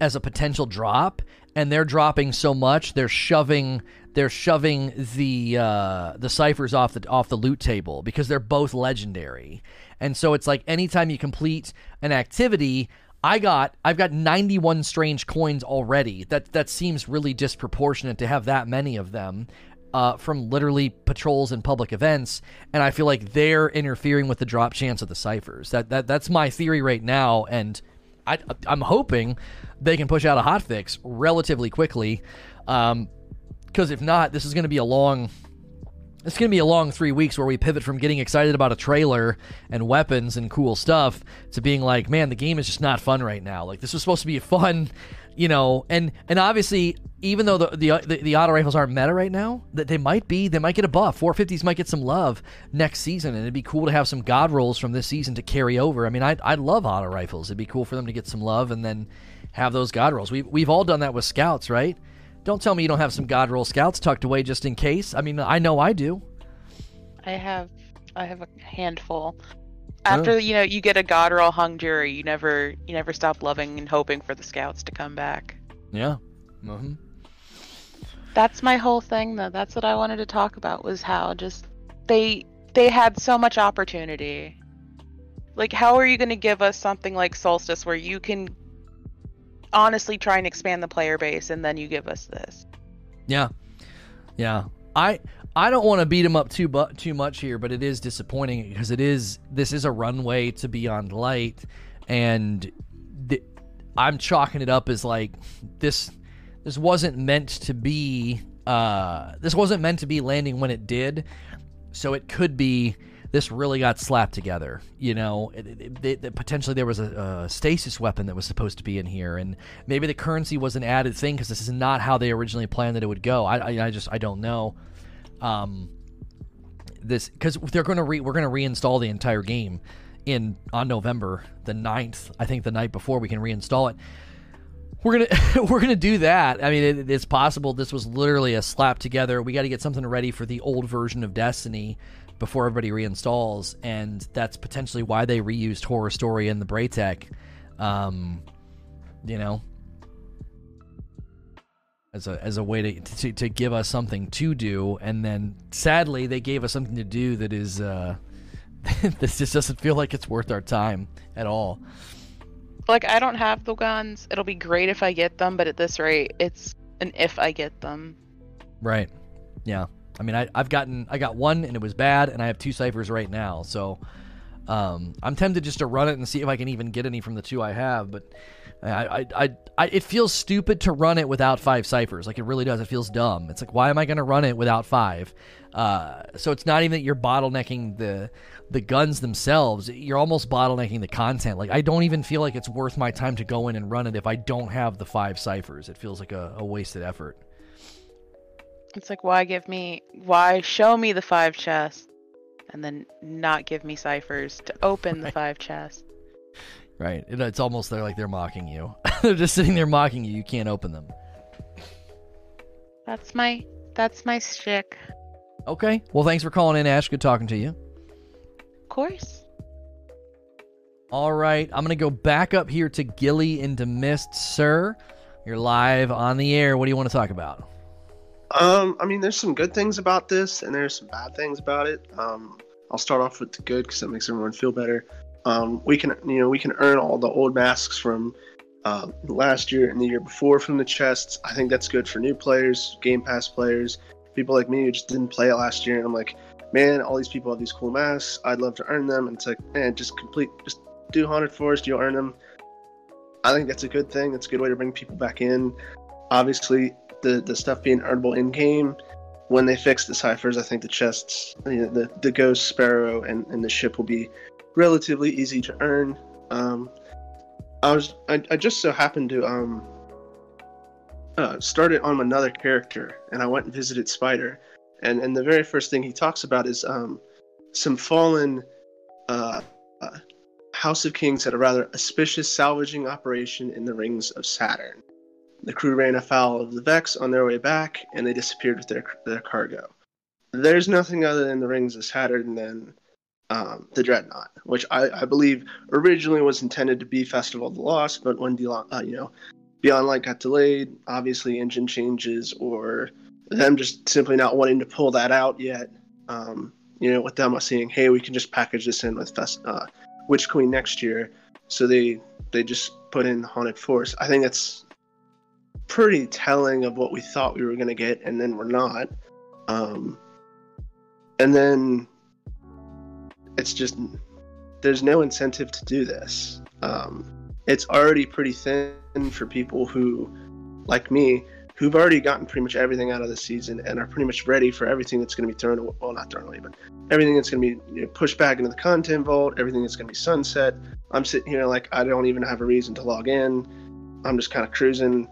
as a potential drop and they're dropping so much they're shoving they're shoving the uh, the ciphers off the off the loot table because they're both legendary. And so it's like anytime you complete an activity, I got I've got 91 strange coins already. That that seems really disproportionate to have that many of them. Uh, from literally patrols and public events, and I feel like they're interfering with the drop chance of the ciphers. That that that's my theory right now, and I, I'm hoping they can push out a hotfix relatively quickly. Um, because if not, this is going to be a long. It's going to be a long three weeks where we pivot from getting excited about a trailer and weapons and cool stuff to being like, man, the game is just not fun right now. Like this was supposed to be fun, you know, and and obviously, even though the the the, the auto rifles aren't meta right now, that they might be, they might get a buff. 450s might get some love next season, and it'd be cool to have some god rolls from this season to carry over. I mean, I I love auto rifles. It'd be cool for them to get some love and then have those god rolls. We we've all done that with scouts, right? Don't tell me you don't have some God roll scouts tucked away just in case. I mean, I know I do. I have, I have a handful. After oh. you know, you get a God roll hung jury. You never, you never stop loving and hoping for the scouts to come back. Yeah. Mm-hmm. That's my whole thing, though. That's what I wanted to talk about. Was how just they they had so much opportunity. Like, how are you going to give us something like Solstice where you can honestly try and expand the player base, and then you give us this. Yeah, yeah. I I don't want to beat him up too bu- too much here, but it is disappointing because it is this is a runway to Beyond Light, and I'm chalking it up as like this this wasn't meant to be uh, this wasn't meant to be landing when it did, so it could be this really got slapped together. You know, it, it, it, potentially there was a, a, stasis weapon that was supposed to be in here, and maybe the currency was an added thing because this is not how they originally planned that it would go. I, I, I just I don't know. Um, this because they're going to re we're going to reinstall the entire game in on November the 9th. I think the night before we can reinstall it. We're gonna *laughs* we're gonna do that. I mean, it, it's possible this was literally a slap together. We got to get something ready for the old version of Destiny before everybody reinstalls, and that's potentially why they reused Horror Story in the Braytech. Um, you know, as a as a way to, to to give us something to do, and then sadly they gave us something to do that is uh, *laughs* this just doesn't feel like it's worth our time at all. Like I don't have the guns. It'll be great if I get them, but at this rate, it's an if I get them. Right. Yeah. I mean, I, have gotten I got one and it was bad, and I have two ciphers right now. So um, I'm tempted just to run it and see if I can even get any from the two I have. But I, I, I, I, it feels stupid to run it without five ciphers. Like it really does. It feels dumb. It's like why am I going to run it without five? Uh, so it's not even that you're bottlenecking the the guns themselves. You're almost bottlenecking the content. Like I don't even feel like it's worth my time to go in and run it if I don't have the five ciphers. It feels like a, a wasted effort. It's like why give me why show me the five chests and then not give me ciphers to open right. the five chests. Right. It's almost they're like they're mocking you. *laughs* they're just sitting there mocking you. You can't open them. That's my that's my stick. Okay. Well, thanks for calling in, Ash. Good talking to you. Of course. All right. I'm gonna go back up here to Gilly into Mist, sir. You're live on the air. What do you want to talk about? Um, I mean, there's some good things about this, and there's some bad things about it. Um, I'll start off with the good because that makes everyone feel better. Um, we can, you know, we can earn all the old masks from uh, last year and the year before from the chests. I think that's good for new players, Game Pass players, people like me who just didn't play it last year. And I'm like, man, all these people have these cool masks. I'd love to earn them. And it's like, man, just complete, just do Haunted Forest, you'll earn them. I think that's a good thing. That's a good way to bring people back in. Obviously, the the stuff being earnable in game. When they fix the ciphers, I think the chests, you know, the the ghost sparrow and, and the ship will be relatively easy to earn. Um, I was I, I just so happened to um uh, started on another character, and I went and visited Spider, and and the very first thing he talks about is um some fallen uh, uh House of Kings had a rather auspicious salvaging operation in the rings of Saturn. The crew ran afoul of the Vex on their way back, and they disappeared with their their cargo. There's nothing other than the rings of Saturn than um, the Dreadnought, which I, I, believe originally was intended to be Festival of the Lost, but when uh, you know Beyond Light got delayed, obviously engine changes or them just simply not wanting to pull that out yet. Um, you know, with them saying, "Hey, we can just package this in with Fest- uh, Witch Queen next year," so they they just put in Haunted Forest. I think that's pretty telling of what we thought we were going to get, and then we're not. Um, and then it's just there's no incentive to do this. Um, it's already pretty thin for people who, like me, who've already gotten pretty much everything out of the season and are pretty much ready for everything that's going to be thrown away. Well, not thrown away, but everything that's going to be you know, pushed back into the content vault, everything that's going to be sunset. I'm sitting here like I don't even have a reason to log in. I'm just kind of cruising,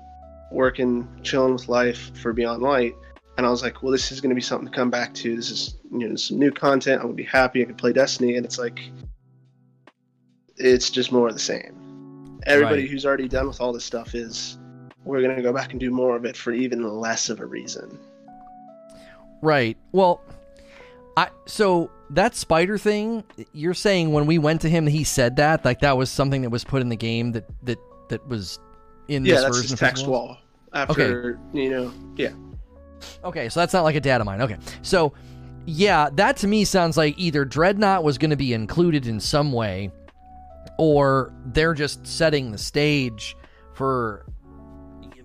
working, chilling with life for Beyond Light. And I was like, well, this is going to be something to come back to. This is, you know, some new content. I'm going to be happy. I can play Destiny. And it's like, it's just more of the same. Everybody right. who's already done with all this stuff is, we're going to go back and do more of it for even less of a reason. Right. Well, I, so that spider thing, you're saying when we went to him, he said that, like that was something that was put in the game that, that, that was in yeah, this that's version his text wall. After okay. you know, yeah. Okay, so that's not like a data mine. Okay, so yeah, that to me sounds like either Dreadnought was going to be included in some way, or they're just setting the stage for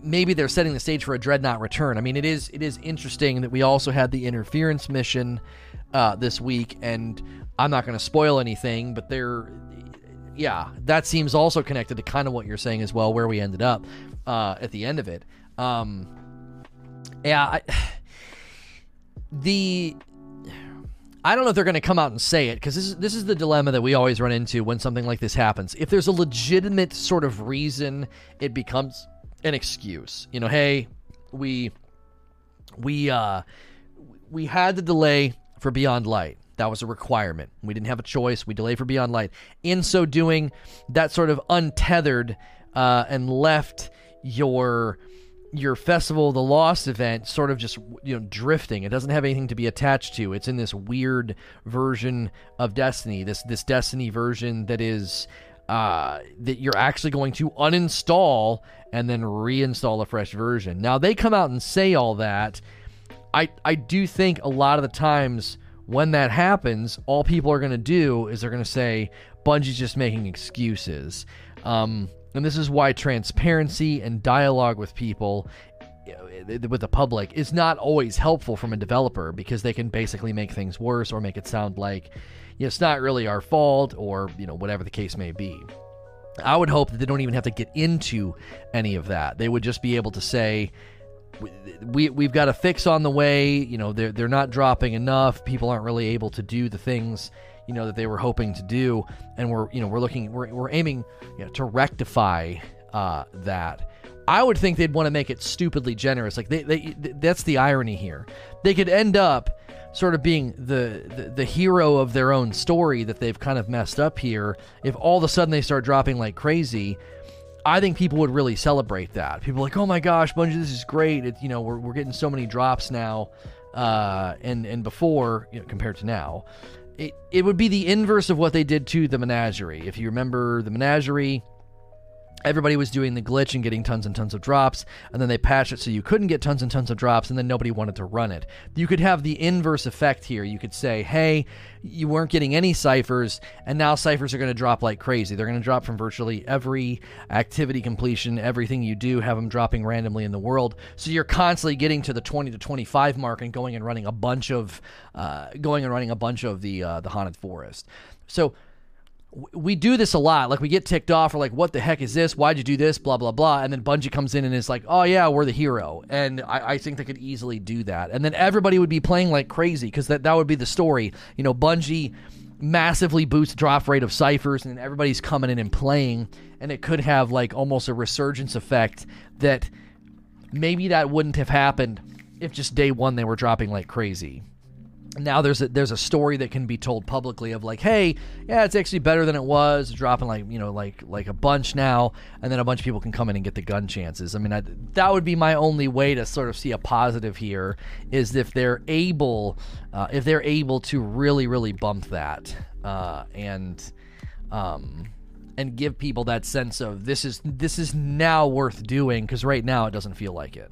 maybe they're setting the stage for a Dreadnought return. I mean, it is it is interesting that we also had the interference mission uh, this week, and I'm not going to spoil anything, but they're yeah, that seems also connected to kind of what you're saying as well, where we ended up uh, at the end of it. Um, yeah, I, *sighs* the I don't know if they're going to come out and say it because this is this is the dilemma that we always run into when something like this happens. If there's a legitimate sort of reason, it becomes an excuse. You know, hey, we we uh we had the delay for Beyond Light. That was a requirement. We didn't have a choice. We delayed for Beyond Light. In so doing, that sort of untethered uh, and left your your festival the lost event sort of just you know drifting it doesn't have anything to be attached to it's in this weird version of destiny this this destiny version that is uh, that you're actually going to uninstall and then reinstall a fresh version now they come out and say all that i i do think a lot of the times when that happens all people are going to do is they're going to say bungie's just making excuses um, and this is why transparency and dialogue with people with the public is not always helpful from a developer because they can basically make things worse or make it sound like you know, it's not really our fault or you know whatever the case may be. I would hope that they don't even have to get into any of that. They would just be able to say we we've got a fix on the way, you know, they're they're not dropping enough. People aren't really able to do the things you know that they were hoping to do, and we're you know we're looking we're, we're aiming you know, to rectify uh, that. I would think they'd want to make it stupidly generous. Like they, they that's the irony here. They could end up sort of being the, the, the hero of their own story that they've kind of messed up here. If all of a sudden they start dropping like crazy, I think people would really celebrate that. People like, oh my gosh, Bungie, this is great. It, you know, we're, we're getting so many drops now, uh, and and before you know, compared to now it, it would be the inverse of what they did to the menagerie. If you remember the menagerie, everybody was doing the glitch and getting tons and tons of drops and then they patched it so you couldn't get tons and tons of drops and then nobody wanted to run it. You could have the inverse effect here. You could say hey you weren't getting any ciphers and now ciphers are going to drop like crazy. They're going to drop from virtually every activity completion everything you do have them dropping randomly in the world. So you're constantly getting to the 20 to 25 mark and going and running a bunch of uh, going and running a bunch of the uh, the haunted forest. So we do this a lot. Like we get ticked off. We're like, "What the heck is this? Why'd you do this?" Blah blah blah. And then Bungie comes in and is like, "Oh yeah, we're the hero." And I, I think they could easily do that. And then everybody would be playing like crazy because that that would be the story. You know, Bungie massively boosts drop rate of ciphers, and everybody's coming in and playing, and it could have like almost a resurgence effect that maybe that wouldn't have happened if just day one they were dropping like crazy now there's a there's a story that can be told publicly of like hey yeah it's actually better than it was dropping like you know like like a bunch now and then a bunch of people can come in and get the gun chances. I mean I, that would be my only way to sort of see a positive here is if they're able uh, if they're able to really really bump that uh, and um and give people that sense of this is this is now worth doing because right now it doesn't feel like it.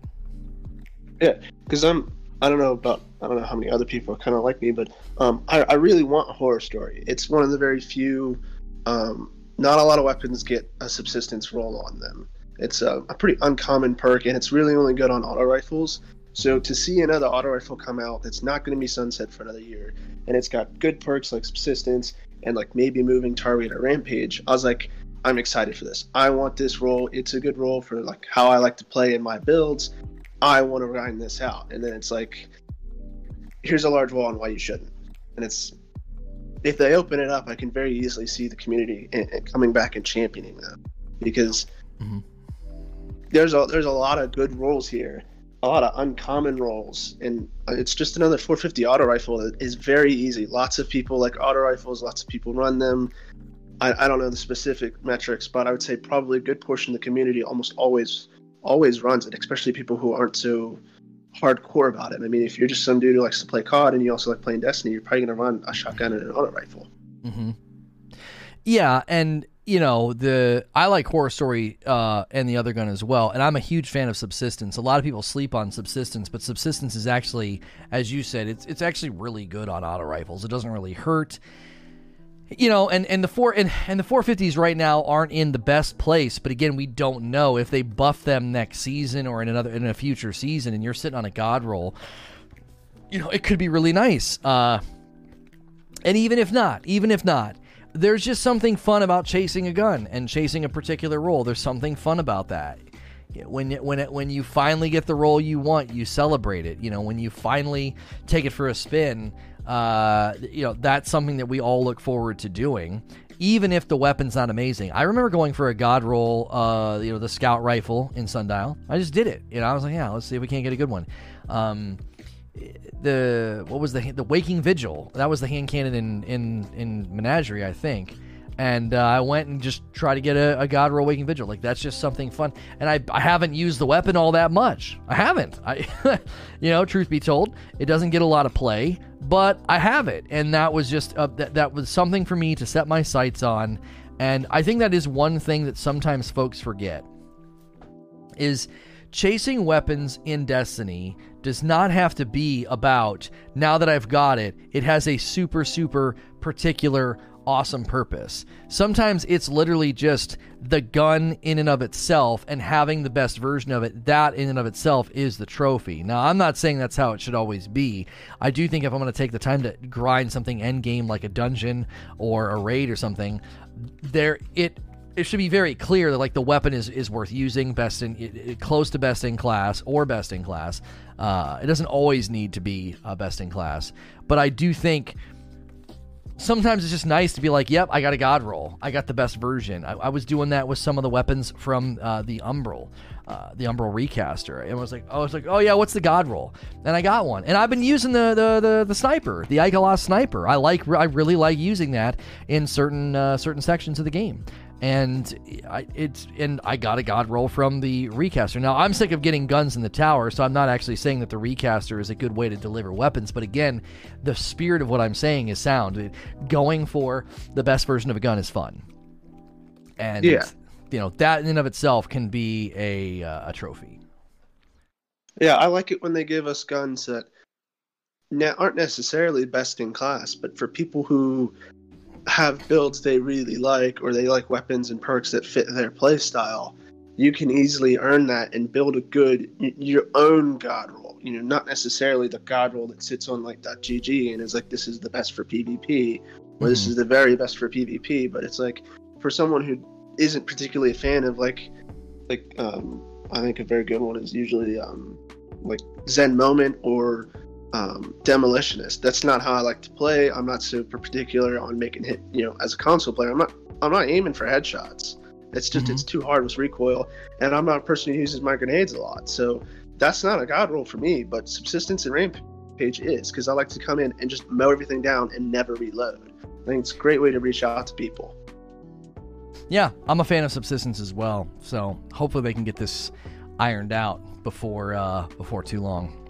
Yeah because i'm I don't know about I don't know how many other people are kind of like me, but um, I, I, really want horror story. It's one of the very few. Um, not a lot of weapons get a subsistence roll on them. It's a, a, pretty uncommon perk, and it's really only good on auto rifles. So to see another auto rifle come out that's not going to be sunset for another year, and it's got good perks like subsistence and like maybe moving target or rampage, I was like, I'm excited for this. I want this roll. It's a good roll for like how I like to play in my builds. I want to grind this out. And then it's like, here's a large wall on why you shouldn't. And it's, if they open it up, I can very easily see the community coming back and championing them because mm-hmm. there's a there's a lot of good rolls here, a lot of uncommon rolls, and it's just another 450 auto rifle that is very easy. Lots of people like auto rifles, lots of people run them. I, I don't know the specific metrics, but I would say probably a good portion of the community almost always always runs it, especially people who aren't so hardcore about it. I mean, if you're just some dude who likes to play COD and you also like playing Destiny, you're probably going to run a shotgun and an auto rifle. Mm-hmm. Yeah, and you know the I like horror story uh, and the other gun as well, and I'm a huge fan of subsistence. A lot of people sleep on subsistence, but subsistence is actually, as you said, it's it's actually really good on auto rifles. It doesn't really hurt you know, and, and the four and, and the 450s right now aren't in the best place, but again, we don't know if they buff them next season or in another in a future season, and you're sitting on a god roll. You know, it could be really nice. Uh, and even if not, even if not, there's just something fun about chasing a gun and chasing a particular roll. There's something fun about that. When when it, when you finally get the roll you want, you celebrate it. You know, when you finally take it for a spin uh, you know, that's something that we all look forward to doing, even if the weapon's not amazing. I remember going for a god roll, uh, you know, the scout rifle in Sundial. I just did it. You know, I was like, yeah, let's see if we can't get a good one. Um, the what was the the Waking Vigil? That was the hand cannon in in in Menagerie, I think and uh, I went and just tried to get a, a God Roll Waking Vigil. Like that's just something fun. And I, I haven't used the weapon all that much. I haven't. I, *laughs* you know, truth be told, it doesn't get a lot of play, but I have it, and that was just uh, that that was something for me to set my sights on. And I think that is one thing that sometimes folks forget is chasing weapons in Destiny does not have to be about now that I've got it, it has a super, super particular awesome purpose. Sometimes it's literally just the gun in and of itself and having the best version of it. That in and of itself is the trophy. Now, I'm not saying that's how it should always be. I do think if I'm going to take the time to grind something end game like a dungeon or a raid or something, there it it should be very clear that like the weapon is is worth using, best in it, it, close to best in class or best in class. Uh, it doesn't always need to be uh, best in class, but I do think sometimes it's just nice to be like, yep, I got a god roll. I got the best version. I, I was doing that with some of the weapons from uh, the Umbral, uh, the Umbral recaster. And I was like, oh, I was like, oh yeah, what's the god roll? And I got one. And I've been using the the the, the sniper, the Ikelos sniper. I like, I really like using that in certain uh, certain sections of the game and I, it's and I got a god roll from the recaster. Now I'm sick of getting guns in the tower, so I'm not actually saying that the recaster is a good way to deliver weapons. But again, the spirit of what I'm saying is sound. Going for the best version of a gun is fun, and yeah. you know that in and of itself can be a uh, a trophy. Yeah, I like it when they give us guns that ne- aren't necessarily best in class, but for people who have builds they really like or they like weapons and perks that fit their playstyle, you can easily earn that and build a good your own god roll. You know, not necessarily the god roll that sits on like .gg and is like this is the best for PvP or this Mhm. is the very best for PvP, but it's like for someone who isn't particularly a fan of like like um I think a very good one is usually um like Zen Moment or um, Demolitionist. That's not how I like to play. I'm not super particular on making hit. You know, as a console player, I'm not. I'm not aiming for headshots. It's just Mhm. it's too hard with recoil, and I'm not a person who uses my grenades a lot. So that's not a god roll for me. But subsistence and rampage is because I like to come in and just mow everything down and never reload. I think it's a great way to reach out to people. Yeah, I'm a fan of subsistence as well. So hopefully they can get this ironed out before uh, before too long.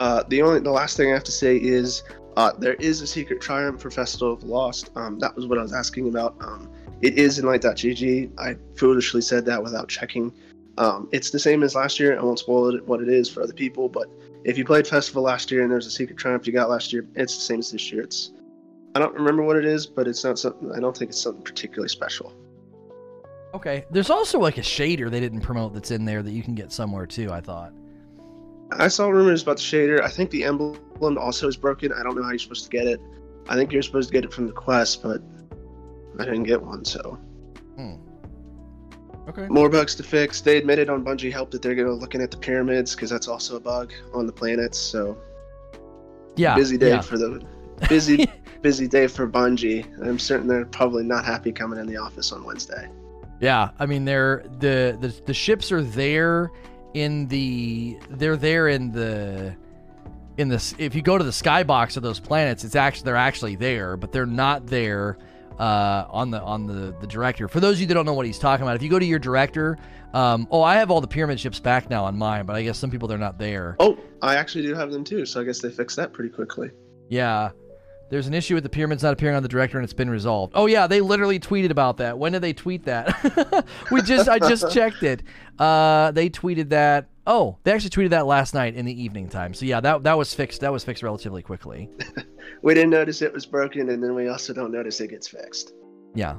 Uh, the only the last thing I have to say is uh, there is a secret triumph for Festival of Lost. Um, that was what I was asking about. Um, it is in light.gg. I foolishly said that without checking. Um, it's the same as last year. I won't spoil it what it is for other people, but if you played Festival last year and there's a secret triumph you got last year, it's the same as this year. It's I don't remember what it is, but it's not something. I don't think it's something particularly special. Okay. There's also like a shader they didn't promote that's in there that you can get somewhere too. I thought. I saw rumors about the shader. I think the emblem also is broken. I don't know how you're supposed to get it. I think you're supposed to get it from the quest, but I didn't get one, so Hmm. Okay. more bugs to fix. They admitted on Bungie Help that they're going to looking at the pyramids because that's also a bug on the planets. So Yeah. busy day yeah. for the busy *laughs* busy day for Bungie. I'm certain they're probably not happy coming in the office on Wednesday. Yeah, I mean they're the the the ships are there in the they're there in the in this if you go to the skybox of those planets it's actually they're actually there but they're not there uh, on the on the the director. For those of you that don't know what he's talking about if you go to your director um, oh i have all the pyramid ships back now on mine but i guess some people they're not there. Oh, I actually do have them too, so I guess they fixed that pretty quickly. yeah there's an issue with the pyramids not appearing on the director and it's been resolved. Oh yeah they literally tweeted about that. When did they tweet that? *laughs* We just i just *laughs* checked it. Uh they tweeted that oh they actually tweeted that last night in the evening time. So yeah that that was fixed that was fixed relatively quickly. *laughs* We didn't notice it was broken, and then we also don't notice it gets fixed. yeah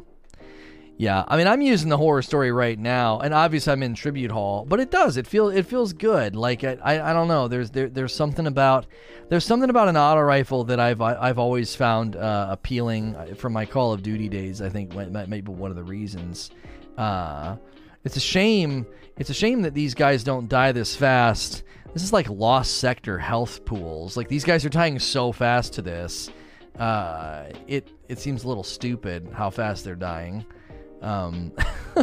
yeah i mean i'm using the horror story right now and obviously i'm in tribute hall but it does it feel it feels good. Like i i, I don't know there's there, there's something about there's something about an auto rifle that i've I- i've always found uh, appealing from my call of duty days i think might might be one of the reasons. Uh it's a shame it's a shame that these guys don't die this fast. This is like lost sector health pools. Like these guys are dying so fast to this. Uh it it seems a little stupid how fast they're dying um,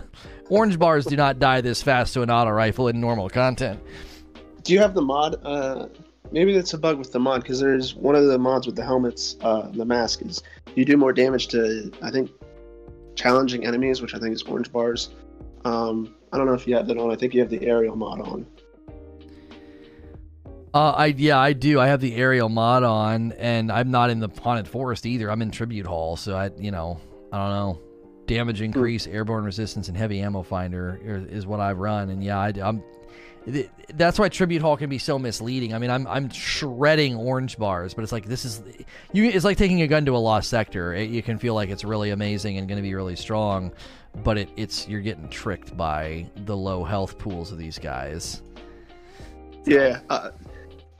*laughs* orange bars do not die this fast to an auto rifle in normal content. Do you have the mod? Uh, maybe that's a bug with the mod because there's one of the mods with the helmets, uh, the mask is you do more damage to I think challenging enemies, which I think is orange bars. Um, I don't know if you have that on. I think you have the aerial mod on. Uh, I yeah, I do. I have the aerial mod on, and I'm not in the haunted forest either. I'm in tribute hall, so I you know I don't know. Damage increase, airborne resistance, and heavy ammo finder is, is what I've run, and yeah, I, am That's why tribute hall can be so misleading. I mean, I'm I'm shredding orange bars, but it's like this is you. It's like taking a gun to a lost sector. It, you can feel like it's really amazing and going to be really strong, but it, it's you're getting tricked by the low health pools of these guys. Yeah, uh,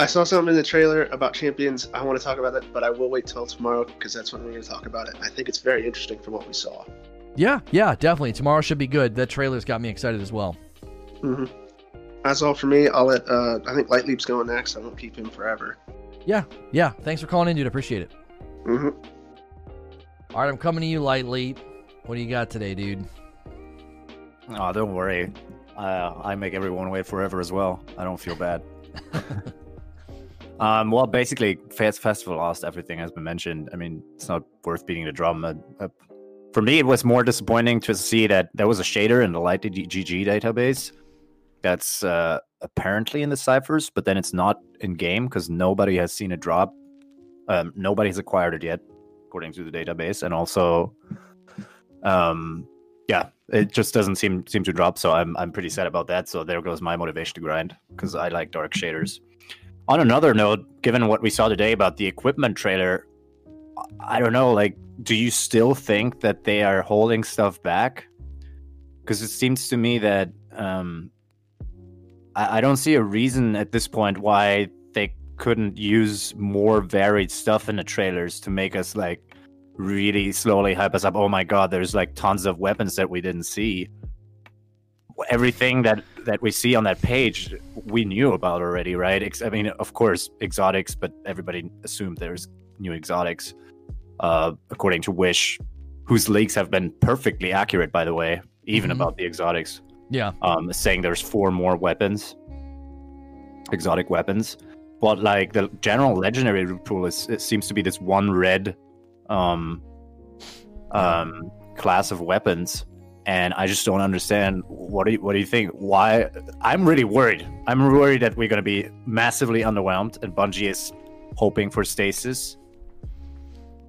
I saw something in the trailer about champions. I want to talk about that, but I will wait till tomorrow because that's when we're going to talk about it. I think it's very interesting from what we saw. Yeah, yeah, definitely. Tomorrow should be good. That trailer's got me excited as well. hmm That's all for me. I'll let. Uh, I think Light Leap's going next. I won't keep him forever. Yeah, yeah. Thanks for calling in, dude. Appreciate it. hmm All right, I'm coming to you, Light Leap. What do you got today, dude? Oh, don't worry. Uh, I make everyone wait forever as well. I don't feel bad. *laughs* um, well, basically, Fest Festival lost everything has been mentioned. I mean, it's not worth beating the drum. Uh, uh, for me, it was more disappointing to see that there was a shader in the Light GG database that's uh, apparently in the ciphers, but then it's not in game because nobody has seen it drop. Um, nobody has acquired it yet, according to the database, and also, um, yeah, it just doesn't seem seem to drop. So I'm I'm pretty sad about that. So there goes my motivation to grind because I like dark shaders. On another note, given what we saw today about the equipment trailer, I don't know. Like, do you still think that they are holding stuff back? Because it seems to me that um, I, I don't see a reason at this point why they couldn't use more varied stuff in the trailers to make us like really slowly hype us up. Oh my god, there's like tons of weapons that we didn't see. Everything that that we see on that page, we knew about already, right? I mean, of course, exotics, but everybody assumed there's new exotics. Uh, according to Wish, whose leaks have been perfectly accurate, by the way, even Mhm. about the exotics. Yeah. Um, saying there's four more weapons, exotic weapons, but like the general legendary pool is it seems to be this one red, um, um, class of weapons, and I just don't understand. What do you What do you think? Why? I'm really worried. I'm worried that we're going to be massively underwhelmed, and Bungie is hoping for stasis.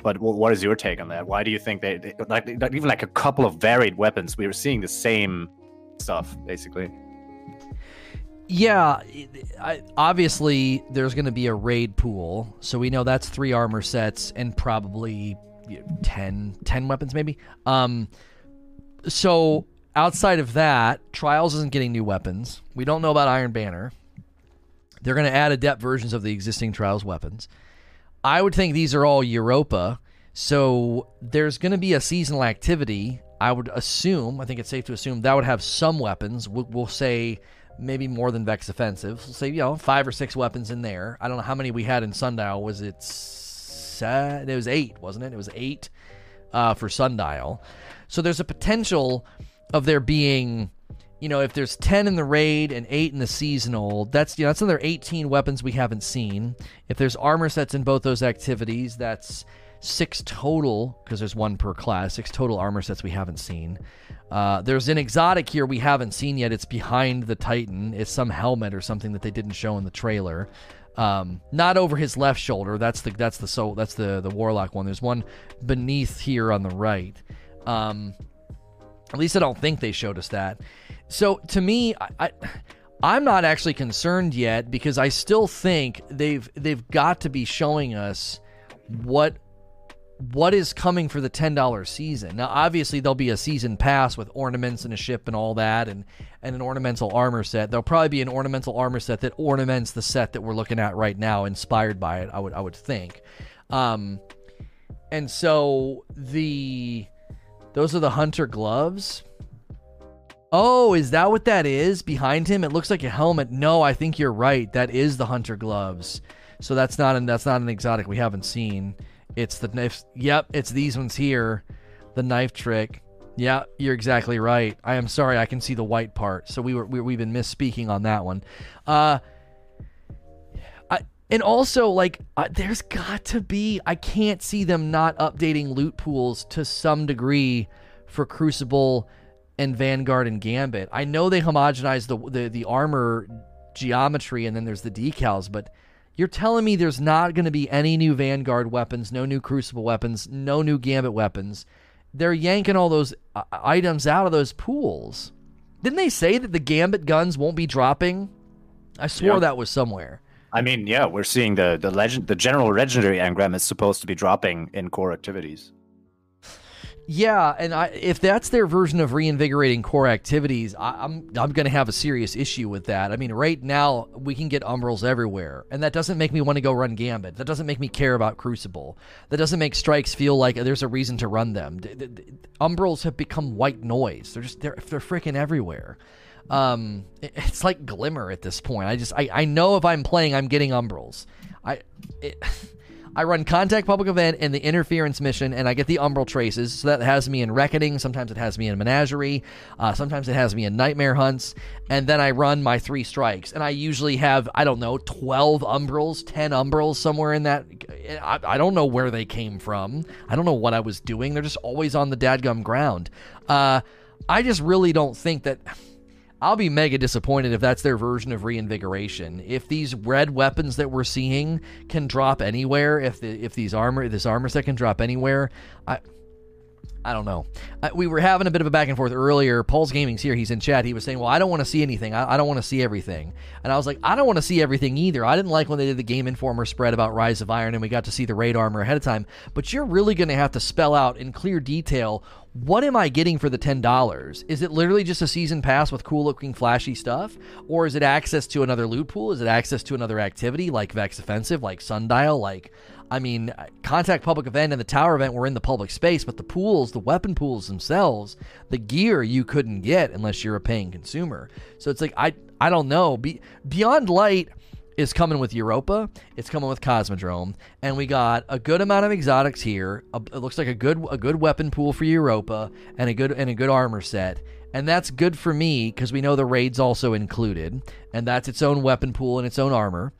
But what is your take on that? Why do you think they, like even like a couple of varied weapons? We were seeing the same stuff basically. Yeah, I, obviously there's going to be a raid pool, so we know that's three armor sets and probably you know, 10, 10 weapons maybe. Um, so outside of that, Trials isn't getting new weapons. We don't know about Iron Banner. They're going to add adept versions of the existing Trials weapons. I would think these are all Europa, so there's going to be a seasonal activity. I would assume, I think it's safe to assume that would have some weapons. We'll, we'll say maybe more than Vex Offensive. We'll say, you know, five or six weapons in there. I don't know how many we had in Sundial. Was it seven? It was eight, wasn't it? It was eight uh, for Sundial. So there's a potential of there being, you know, if there's 10 in the raid and 8 in the seasonal, that's, you know, that's another 18 weapons we haven't seen. If there's armor sets in both those activities, that's six total, because there's one per class, six total armor sets we haven't seen. Uh, there's an exotic here we haven't seen yet. It's behind the Titan. It's some helmet or something that they didn't show in the trailer. Um, not over his left shoulder. That's the that's the so that's the the warlock one. There's one beneath here on the right. Um, at least I don't think they showed us that. So to me, I, I I'm not actually concerned yet because I still think they've they've got to be showing us what what is coming for the $10 season. Now obviously there'll be a season pass with ornaments and a ship and all that and and an ornamental armor set. There'll probably be an ornamental armor set that ornaments the set that we're looking at right now inspired by it, I would I would think. Um and so the those are the hunter gloves. Oh, is that what that is behind him? It looks like a helmet. No, I think you're right. That is the hunter gloves. So that's not an that's not an exotic we haven't seen. It's the knife. Yep, it's these ones here. The knife trick. Yeah, you're exactly right. I am sorry. I can see the white part. So we were we, we've been misspeaking on that one. Uh, and also like uh, there's got to be. I can't see them not updating loot pools to some degree for Crucible and Vanguard and Gambit. I know they homogenize the the, the armor geometry and then there's the decals, but you're telling me there's not going to be any new Vanguard weapons, no new Crucible weapons, no new Gambit weapons. They're yanking all those uh, items out of those pools. Didn't they say that the Gambit guns won't be dropping? I swore Yeah. that was somewhere. I mean, yeah, we're seeing the the legend, the general legendary engram is supposed to be dropping in core activities. Yeah, and I, if that's their version of reinvigorating core activities, I, I'm I'm going to have a serious issue with that. I mean, right now we can get umbrals everywhere, and that doesn't make me want to go run Gambit. That doesn't make me care about Crucible. That doesn't make strikes feel like there's a reason to run them. D- umbrals have become white noise. They're just they're they're freaking everywhere. Um, it- it's like glimmer at this point. I just I, I know if I'm playing, I'm getting umbrals. I it, *laughs* I run contact public event and the interference mission, and I get the umbral traces. So that has me in reckoning. Sometimes it has me in menagerie. Uh, sometimes it has me in nightmare hunts. And then I run my three strikes, and I usually have I don't know twelve umbrals, ten umbrals somewhere in that. I, I don't know where they came from. I don't know what I was doing. They're just always on the dadgum ground. Uh, I just really don't think that. I'll be mega disappointed if that's their version of reinvigoration. If these red weapons that we're seeing can drop anywhere, if the if these armor this armor set can drop anywhere, I I don't know. I, we were having a bit of a back and forth earlier. Paul's Gaming's here. He's in chat. He was saying, "Well, I don't want to see anything. I, I don't want to see everything." And I was like, "I don't want to see everything either. I didn't like when they did the Game Informer spread about Rise of Iron, and we got to see the raid armor ahead of time. But you're really going to have to spell out in clear detail what am I getting for the ten dollars? Is it literally just a season pass with cool looking, flashy stuff, or is it access to another loot pool? Is it access to another activity like Vex Offensive, like Sundial, like?" I mean, Contact Public Event and the Tower Event were in the public space, but the pools, the weapon pools themselves, the gear you couldn't get unless you're a paying consumer. So it's like I I don't know. Be, Beyond Light is coming with Europa. It's coming with Cosmodrome, and we got a good amount of exotics here. A, it looks like a good a good weapon pool for Europa and a good and a good armor set. And that's good for me because we know the raid's also included, and that's its own weapon pool and its own armor.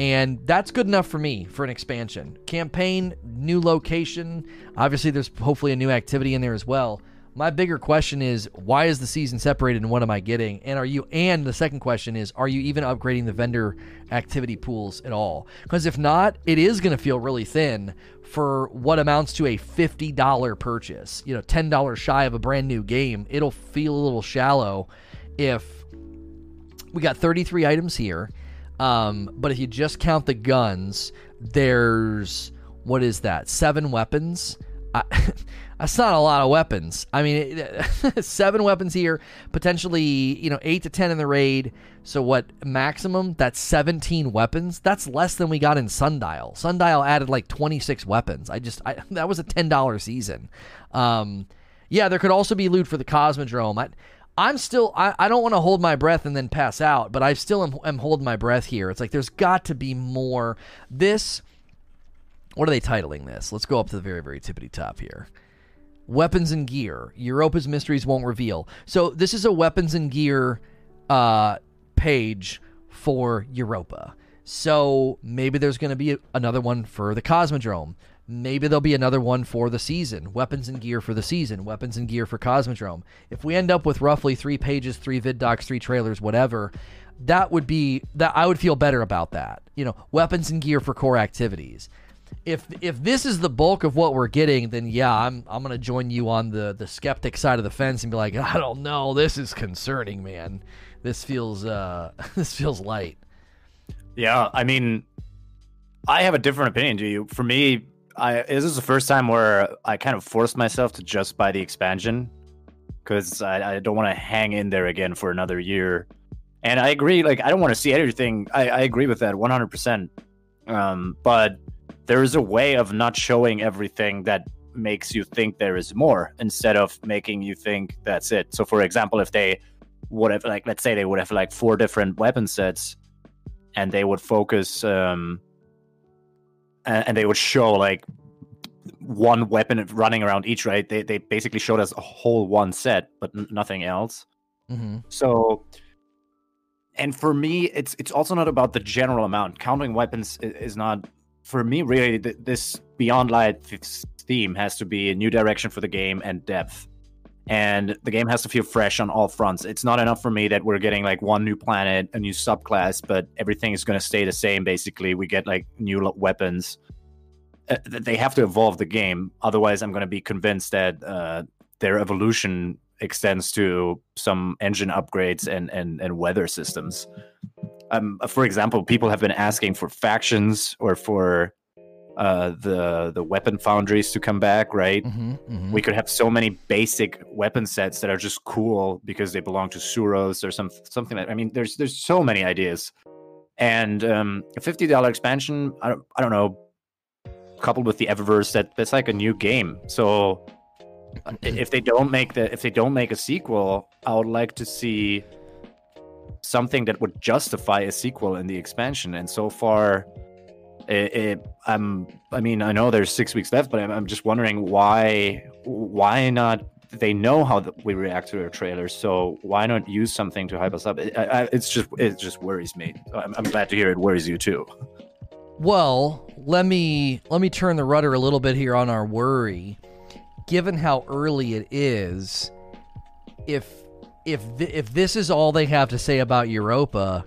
And that's good enough for me for an expansion. Campaign, new location. Obviously, there's hopefully a new activity in there as well. My bigger question is why is the season separated and what am I getting? And are you and the second question is are you even upgrading the vendor activity pools at all? Because if not, it is going to feel really thin for what amounts to a $50 purchase. You know, $10 shy of a brand new game. It'll feel a little shallow if we got 33 items here um, but if you just count the guns, there's what is that? Seven weapons. I, *laughs* that's not a lot of weapons. I mean, *laughs* seven weapons here, potentially you know eight to ten in the raid. So what maximum? That's seventeen weapons. That's less than we got in Sundial. Sundial added like twenty six weapons. I just I, *laughs* that was a ten dollar season. Um, yeah, there could also be loot for the Cosmodrome. I, I'm still I, I don't want to hold my breath and then pass out, but I still am, am holding my breath here. It's like there's got to be more. This what are they titling this? Let's go up to the very very tippity top here. Weapons and gear. Europa's mysteries won't reveal. So this is a weapons and gear uh, page for Europa. So maybe there's going to be another one for the Cosmodrome. Maybe there'll be another one for the season. Weapons and gear for the season. Weapons and gear for Cosmodrome. If we end up with roughly three pages, three vid docs, three trailers, whatever, that would be that I would feel better about that. You know, weapons and gear for core activities. If if this is the bulk of what we're getting, then yeah, I'm I'm gonna join you on the the skeptic side of the fence and be like, I don't know, this is concerning, man. This feels uh *laughs* this feels light. Yeah, I mean, I have a different opinion to you. For me, I this is the first time where I kind of forced myself to just buy the expansion because I, I, don't want to hang in there again for another year. And I agree, like I don't want to see everything. I, I agree with that 100. Um, percent But there is a way of not showing everything that makes you think there is more instead of making you think that's it. So, for example, if they would have like, let's say they would have like four different weapon sets, and they would focus. Um, and, they would show like one weapon running around each right they, they basically showed us a whole one set but n- nothing else mm-hmm. so and for me it's it's also not about the general amount counting weapons is, is not for me really th- this beyond light theme has to be a new direction for the game and depth and the game has to feel fresh on all fronts. It's not enough for me that we're getting like one new planet, a new subclass, but everything is going to stay the same. Basically, we get like new weapons. Uh, they have to evolve the game, otherwise, I'm going to be convinced that uh, their evolution extends to some engine upgrades and and, and weather systems. Um, for example, people have been asking for factions or for uh, the the weapon foundries to come back, right? Mm-hmm, mm-hmm. We could have so many basic weapon sets that are just cool because they belong to Suros or some something. Like, I mean, there's there's so many ideas, and um, a fifty dollar expansion. I don't I don't know, coupled with the Eververse, that that's like a new game. So if they don't make the if they don't make a sequel, I would like to see something that would justify a sequel in the expansion. And so far it, it, I'm, I mean, I know there's six weeks left, but I'm, I'm just wondering why, why not? They know how we react to our trailers, so why not use something to hype us up? It, I, it's just, it just worries me. I'm, I'm glad to hear it worries you too. Well, let me let me turn the rudder a little bit here on our worry. Given how early it is, if if th- if this is all they have to say about Europa,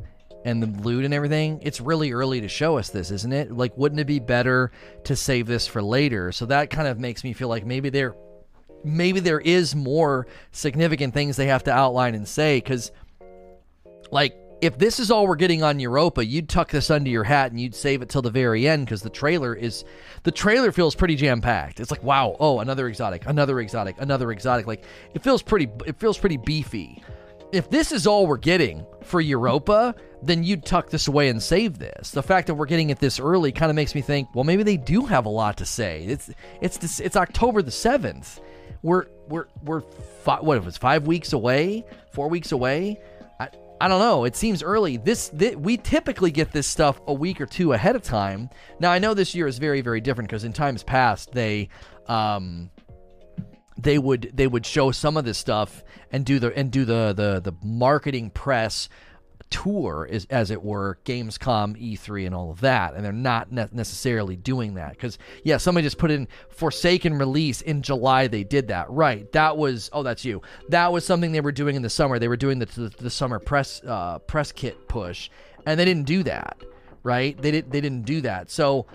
and the loot and everything, it's really early to show us this, isn't it? Like, wouldn't it be better to save this for later? So that kind of makes me feel like maybe they're maybe there is more significant things they have to outline and say because like if this is all we're getting on Europa, you'd tuck this under your hat and you'd save it till the very end because the trailer is the trailer feels pretty jam packed. It's like wow, oh another exotic, another exotic, another exotic. Like it feels pretty it feels pretty beefy. If this is all we're getting for Europa, then you'd tuck this away and save this. The fact that we're getting it this early kind of makes me think, well, maybe they do have a lot to say. It's it's it's October the seventh. We're we're we're five, what if it's five weeks away, four weeks away. I don't know. It seems early. This, this we typically get this stuff a week or two ahead of time. Now I know this year is very very different because in times past they um they would they would show some of this stuff and do the and do the the the marketing press tour is as it were gamescom e3 and all of that and they're not ne- necessarily doing that because yeah somebody just put in forsaken release in july they did that. Right that was oh that's you. That was something they were doing in the summer. They were doing the, the, the summer press uh, press kit push and they didn't do that right? They didn't they didn't do that. So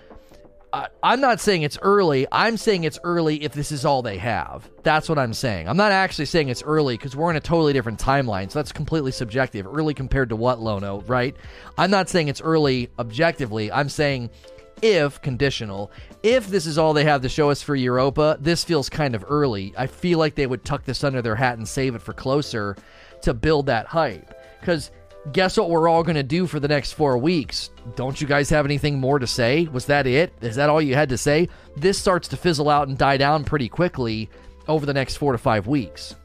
I, I'm not saying it's early. I'm saying it's early if this is all they have. That's what I'm saying. I'm not actually saying it's early because we're in a totally different timeline. So that's completely subjective. Early compared to what, Lono, right? I'm not saying it's early objectively. I'm saying if conditional, if this is all they have to show us for Europa, this feels kind of early. I feel like they would tuck this under their hat and save it for closer to build that hype. Because guess what we're all going to do for the next four weeks? Don't you guys have anything more to say? Was that it? Is that all you had to say? This starts to fizzle out and die down pretty quickly over the next four to five weeks.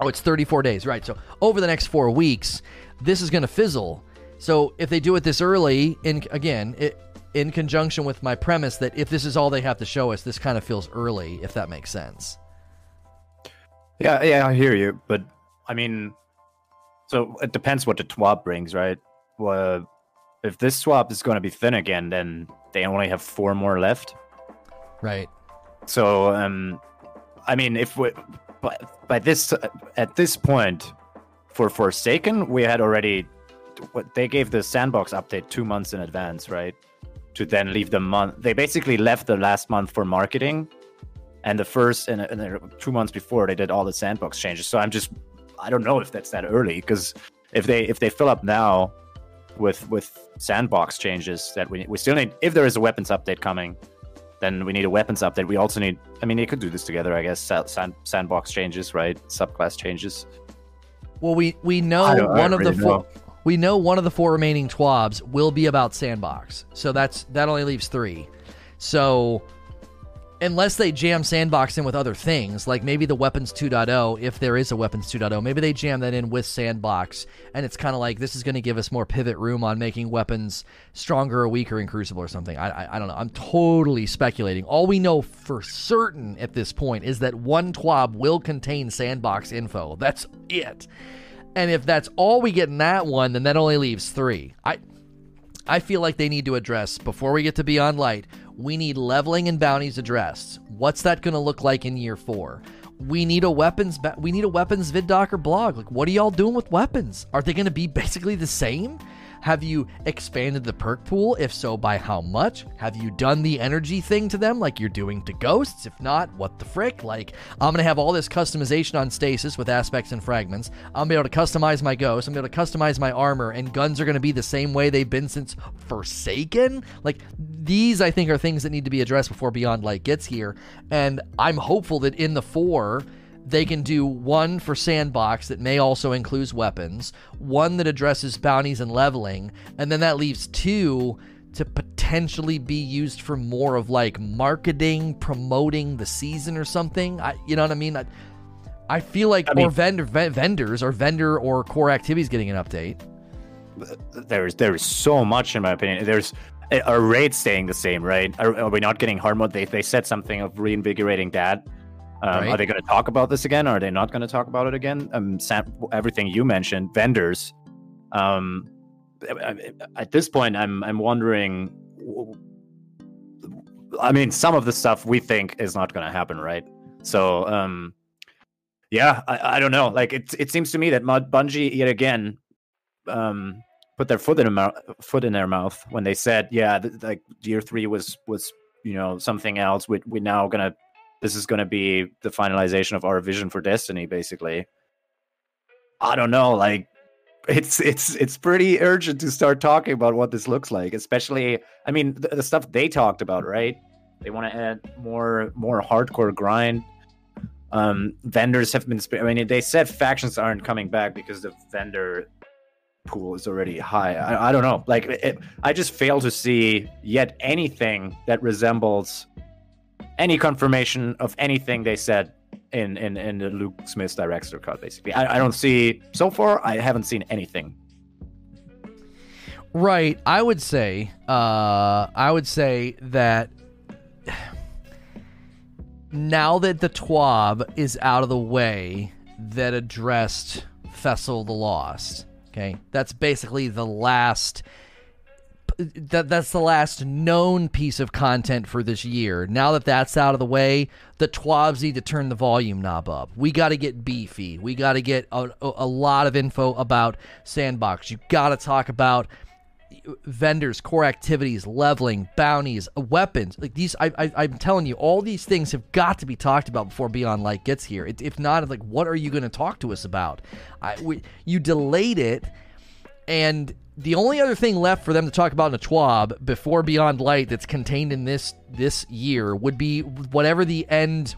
Oh, it's 34 days, right? So over the next four weeks, this is going to fizzle. So if they do it this early, in again, it, in conjunction with my premise that if this is all they have to show us, this kind of feels early, if that makes sense. Yeah, yeah, I hear you, but I mean, so it depends what the TWAB brings, right? Well, if this TWAB is going to be thin again, then they only have four more left. Right. So, um, I mean, if we, by, by this at this point, for Forsaken, we had already what they gave the sandbox update two months in advance, right? To then leave the month. They basically left the last month for marketing, and the first and, and two months before they did all the sandbox changes. So I'm just I don't know if that's that early because if they if they fill up now with with sandbox changes that we we still need if there is a weapons update coming then we need a weapons update. We also need i mean they could do this together i guess sand, sandbox changes right? Subclass changes. Well we we know one of really the four we know one of the four remaining twabs will be about sandbox. So that's that only leaves three. So unless they jam sandbox in with other things like maybe the weapons 2.0 if there is a weapons 2.0 maybe they jam that in with sandbox and it's kind of like this is going to give us more pivot room on making weapons stronger or weaker in crucible or something. I, I, I don't know. I'm totally speculating. All we know for certain at this point is that one twab will contain sandbox info. That's it. And if that's all we get in that one then that only leaves three. I I feel like they need to address before we get to Beyond Light we need leveling and bounties addressed. What's that going to look like in year four? We need a weapons. Ba- we need a weapons vid doc or blog. Like, what are y'all doing with weapons? Are they going to be basically the same? Have you expanded the perk pool? If so, by how much? Have you done the energy thing to them like you're doing to ghosts? If not, what the frick? Like, I'm going to have all this customization on stasis with aspects and fragments. I'm going to be able to customize my ghost. I'm going to be able to customize my armor, and guns are going to be the same way they've been since Forsaken. Like, these, I think, are things that need to be addressed before Beyond Light gets here. And I'm hopeful that in the four, they can do one for sandbox that may also include weapons, one that addresses bounties and leveling, and then that leaves two to potentially be used for more of like marketing, promoting the season or something. I, you know what I mean? I, I feel like I mean, or vendor v- vendors or vendor or core activities getting an update. There's there's so much in my opinion. There's are raids staying the same, right? Are, are we not getting hard mode? They they said something of reinvigorating that. Um, right. Are they going to talk about this again? Or are they not going to talk about it again? Um, Sam, everything you mentioned, vendors. Um, at this point, I'm I'm wondering. I mean, some of the stuff we think is not going to happen, right? So, um, yeah, I, I don't know. Like it, it seems to me that Mud Bungie yet again, um, put their foot in their mouth, foot in their mouth when they said, yeah, th- like year three was was you know something else. We we're now gonna this is going to be the finalization of our vision for Destiny, basically. I don't know, like it's it's it's pretty urgent to start talking about what this looks like, especially. I mean, the, the stuff they talked about, right? They want to add more more hardcore grind. Um, vendors have been. I mean, they said factions aren't coming back because the vendor pool is already high. I, I don't know. Like, it, I just fail to see yet anything that resembles any confirmation of anything they said in in in the Luke Smith's director cut. Basically, I, I don't see so far. I haven't seen anything. Right. I would say. Uh, I would say that. Now that the TWAB is out of the way, that addressed of the Lost, Okay, that's basically the last. That that's the last known piece of content for this year. Now that that's out of the way, the twabs need to turn the volume knob up. We got to get beefy. We got to get a, a lot of info about Sandbox. You got to talk about vendors, core activities, leveling, bounties, weapons. Like these, I, I, am telling you, all these things have got to be talked about before Beyond Light gets here. It, if not, like, what are you going to talk to us about? I, we, you delayed it, and the only other thing left for them to talk about in a TWAB before Beyond Light that's contained in this this year would be whatever the end,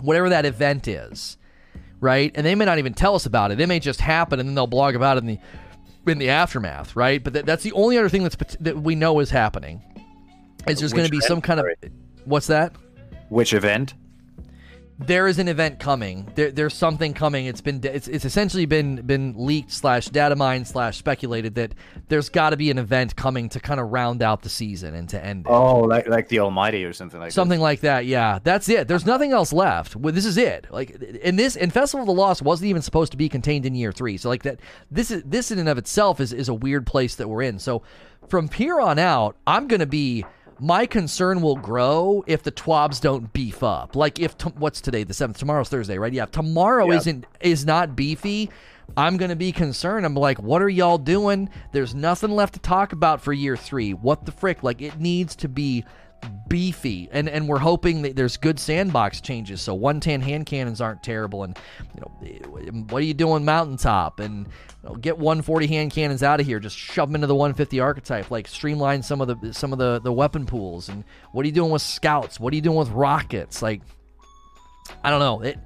whatever that event is, right? And they may not even tell us about it. It may just happen, and then they'll blog about it in the in the aftermath, right? But th- that's the only other thing that's that we know is happening. Is there's going to be some kind of what's that? Which event? There is an event coming. There, there's something coming. It's been it's, it's essentially been been leaked slash data mined slash speculated that there's got to be an event coming to kind of round out the season and to end it. Oh, like like the Almighty or something like that. something like that. Yeah, that's it. There's nothing else left. Well, this is it. Like in this, in Festival of the Lost wasn't even supposed to be contained in year three. So like that, this is this in and of itself is is a weird place that we're in. So from here on out, I'm gonna be my concern will grow if the twabs don't beef up. Like if t- what's today, the seventh. Tomorrow's Thursday, right? Yeah. Tomorrow yep. isn't is not beefy. I'm gonna be concerned. I'm like, what are y'all doing? There's nothing left to talk about for year three. What the frick? Like it needs to be beefy and and we're hoping that there's good sandbox changes so 110 hand cannons aren't terrible and you know what are you doing mountaintop? And you know, get 140 hand cannons out of here just shove them into the 150 archetype like streamline some of the some of the the weapon pools and what are you doing with scouts? What are you doing with rockets? Like i don't know. It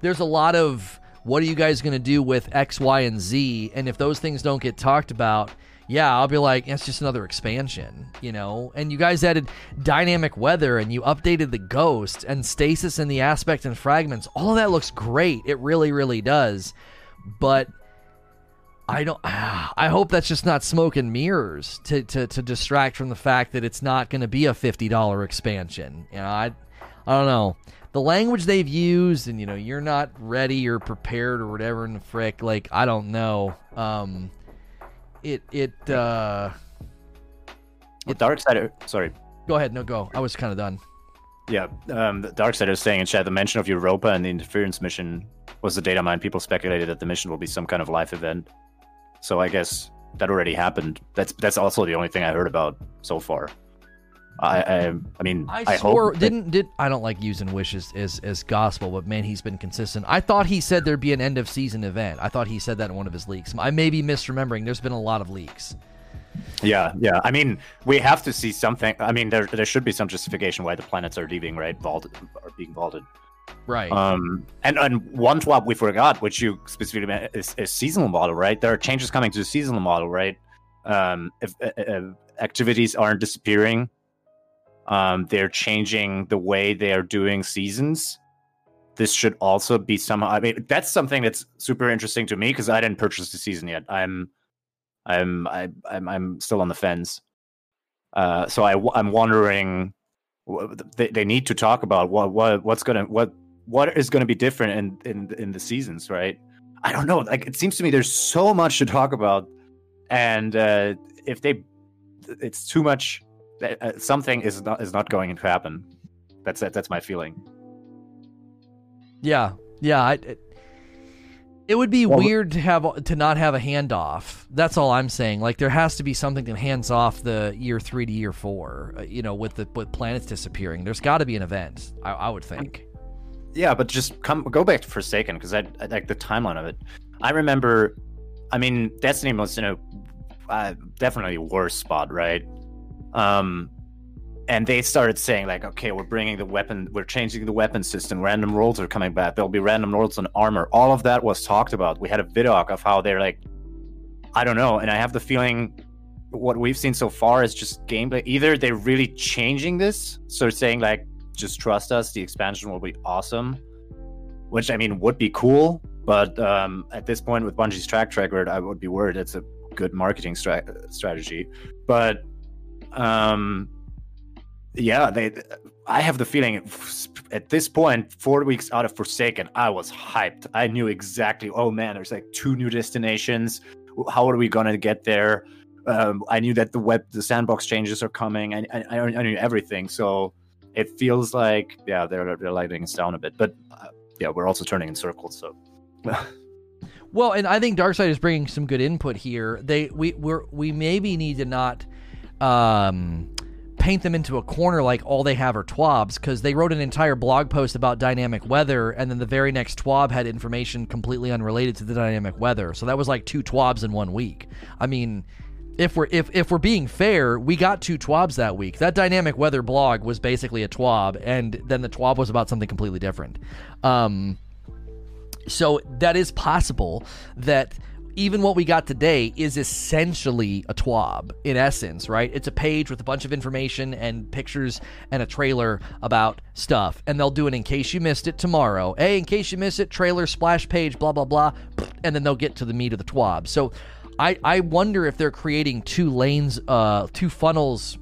there's a lot of what are you guys going to do with x y and z? And if those things don't get talked about yeah, I'll be like, it's just another expansion, you know? And you guys added dynamic weather and you updated the ghost and stasis and the aspect and fragments. All of that looks great. It really, really does. But I don't *sighs* I hope that's just not smoke and mirrors to, to, to distract from the fact that it's not going to be a $50 expansion. You know, I I don't know. The language they've used and you know, you're not ready or prepared or whatever in the frick, like I don't know. Um it it uh it Darkside sorry. Go ahead no go. I was kind of done. Yeah um the Darkside is saying in chat the mention of europa and the interference mission was the data mine. People speculated that the mission will be some kind of life event. So i guess that already happened. That's that's also the only thing i heard about so far I, I, I mean, I, I swore didn't did I don't like using wishes as as gospel, but man, he's been consistent. I thought he said there'd be an end of season event. I thought he said that in one of his leaks. I may be misremembering. There's been a lot of leaks. Yeah, yeah. I mean, we have to see something. I mean, there there should be some justification why the planets are leaving, right? Vaulted are being vaulted. Right. Um, and and one swap we forgot, which you specifically meant, is, is seasonal model, right? There are changes coming to the seasonal model, right? Um, if, if activities aren't disappearing, um, they're changing the way they are doing seasons. This should also be somehow. I mean, that's something that's super interesting to me because I didn't purchase the season yet. I'm, I'm, I, I'm, I'm still on the fence. Uh, so I, I'm wondering. They, they need to talk about what, what, what's gonna, what, what is to be different in, in, in the seasons, right? I don't know. Like, it seems to me there's so much to talk about, and uh, if they, it's too much uh, something is not is not going to happen. That's that's my feeling. Yeah, yeah. I, it, it would be well, weird to have to not have a handoff. That's all I'm saying. Like there has to be something that hands off the year three to year four. Uh, you know, with the with planets disappearing, there's got to be an event. I, I would think. yeah, but just come go back to Forsaken because I, I like the timeline of it. I remember, I mean, Destiny was in a uh, definitely worse spot, right? Um, and they started saying like, okay, we're bringing the weapon, we're changing the weapon system. Random rolls are coming back. There'll be random rolls on armor. All of that was talked about. We had a vidoc of how they're like, I don't know, and I have the feeling what we've seen so far is just gameplay. Either they're really changing this, so saying like, just trust us, the expansion will be awesome, which I mean would be cool. But um, at this point, with Bungie's track record, I would be worried it's a good marketing stra- strategy. But um, yeah, they. I have the feeling at this point, four weeks out of Forsaken, I was hyped. I knew exactly. Oh man, there's like two new destinations. How are we gonna get there? Um, I knew that the web, the sandbox changes are coming. I, I, I knew everything. So it feels like, yeah, they're they're letting us down a bit. But uh, yeah, we're also turning in circles. So. *laughs* well, and I think Darkside is bringing some good input here. They we we we maybe need to not. Um, paint them into a corner like all they have are TWABs because they wrote an entire blog post about dynamic weather and then the very next TWAB had information completely unrelated to the dynamic weather. So that was like two TWABs in one week. I mean, if we're if, if we're being fair, we got two TWABs that week. That dynamic weather blog was basically a TWAB, and then the TWAB was about something completely different. Um, so that is possible that even what we got today is essentially a TWAB in essence, right? It's a page with a bunch of information and pictures and a trailer about stuff. And they'll do it in case you missed it tomorrow. Hey, in case you missed it, trailer, splash page, blah, blah, blah. And then they'll get to the meat of the TWAB. So I, I wonder if they're creating two lanes, uh, two funnels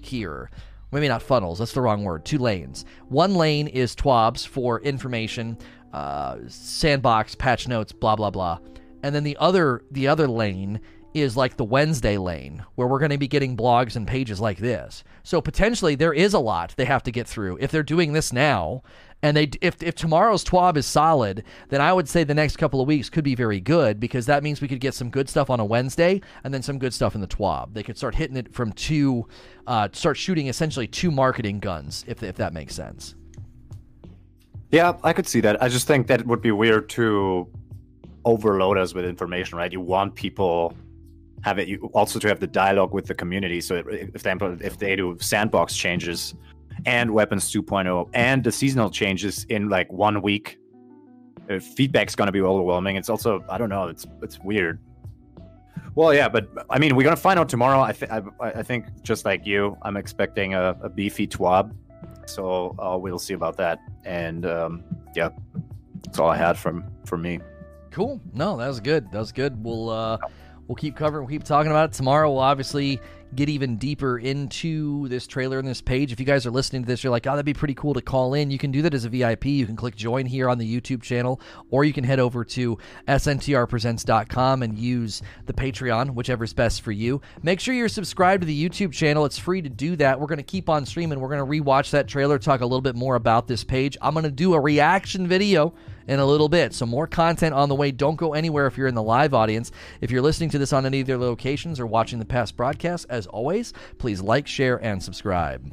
here. Maybe not funnels, that's the wrong word. Two lanes. One lane is TWABs for information, uh, sandbox, patch notes, blah, blah, blah and then the other the other lane is like the Wednesday lane where we're going to be getting blogs and pages like this. So potentially there is a lot they have to get through if they're doing this now. And they if if tomorrow's TWAB is solid, then I would say the next couple of weeks could be very good because that means we could get some good stuff on a Wednesday and then some good stuff in the TWAB. They could start hitting it from two, uh, start shooting essentially two marketing guns if if that makes sense. Yeah, I could see that. I just think that it would be weird to overload us with information, right? You want people have it. You also to have the dialogue with the community. So if they if they do sandbox changes and weapons 2.0 and the seasonal changes in like one week, uh, feedback's going to be overwhelming. It's also I don't know. It's it's weird. Well, yeah, but I mean, we're gonna find out tomorrow. I, th- I, I think just like you, I'm expecting a, a beefy TWAB, so uh, we'll see about that. And um, yeah, that's all I had from from me. Cool. No, that was good. That was good. We'll uh, we'll keep covering. We'll keep talking about it tomorrow. We'll obviously get even deeper into this trailer and this page. If you guys are listening to this, you're like, oh, that'd be pretty cool to call in. You can do that as a VIP. You can click join here on the YouTube channel, or you can head over to sntrpresents.com and use the Patreon, whichever's best for you. Make sure you're subscribed to the YouTube channel. It's free to do that. We're going to keep on streaming. We're going to rewatch that trailer, talk a little bit more about this page. I'm going to do a reaction video in a little bit. So, more content on the way. Don't go anywhere if you're in the live audience. If you're listening to this on any of their locations or watching the past broadcasts, as always, please like, share, and subscribe.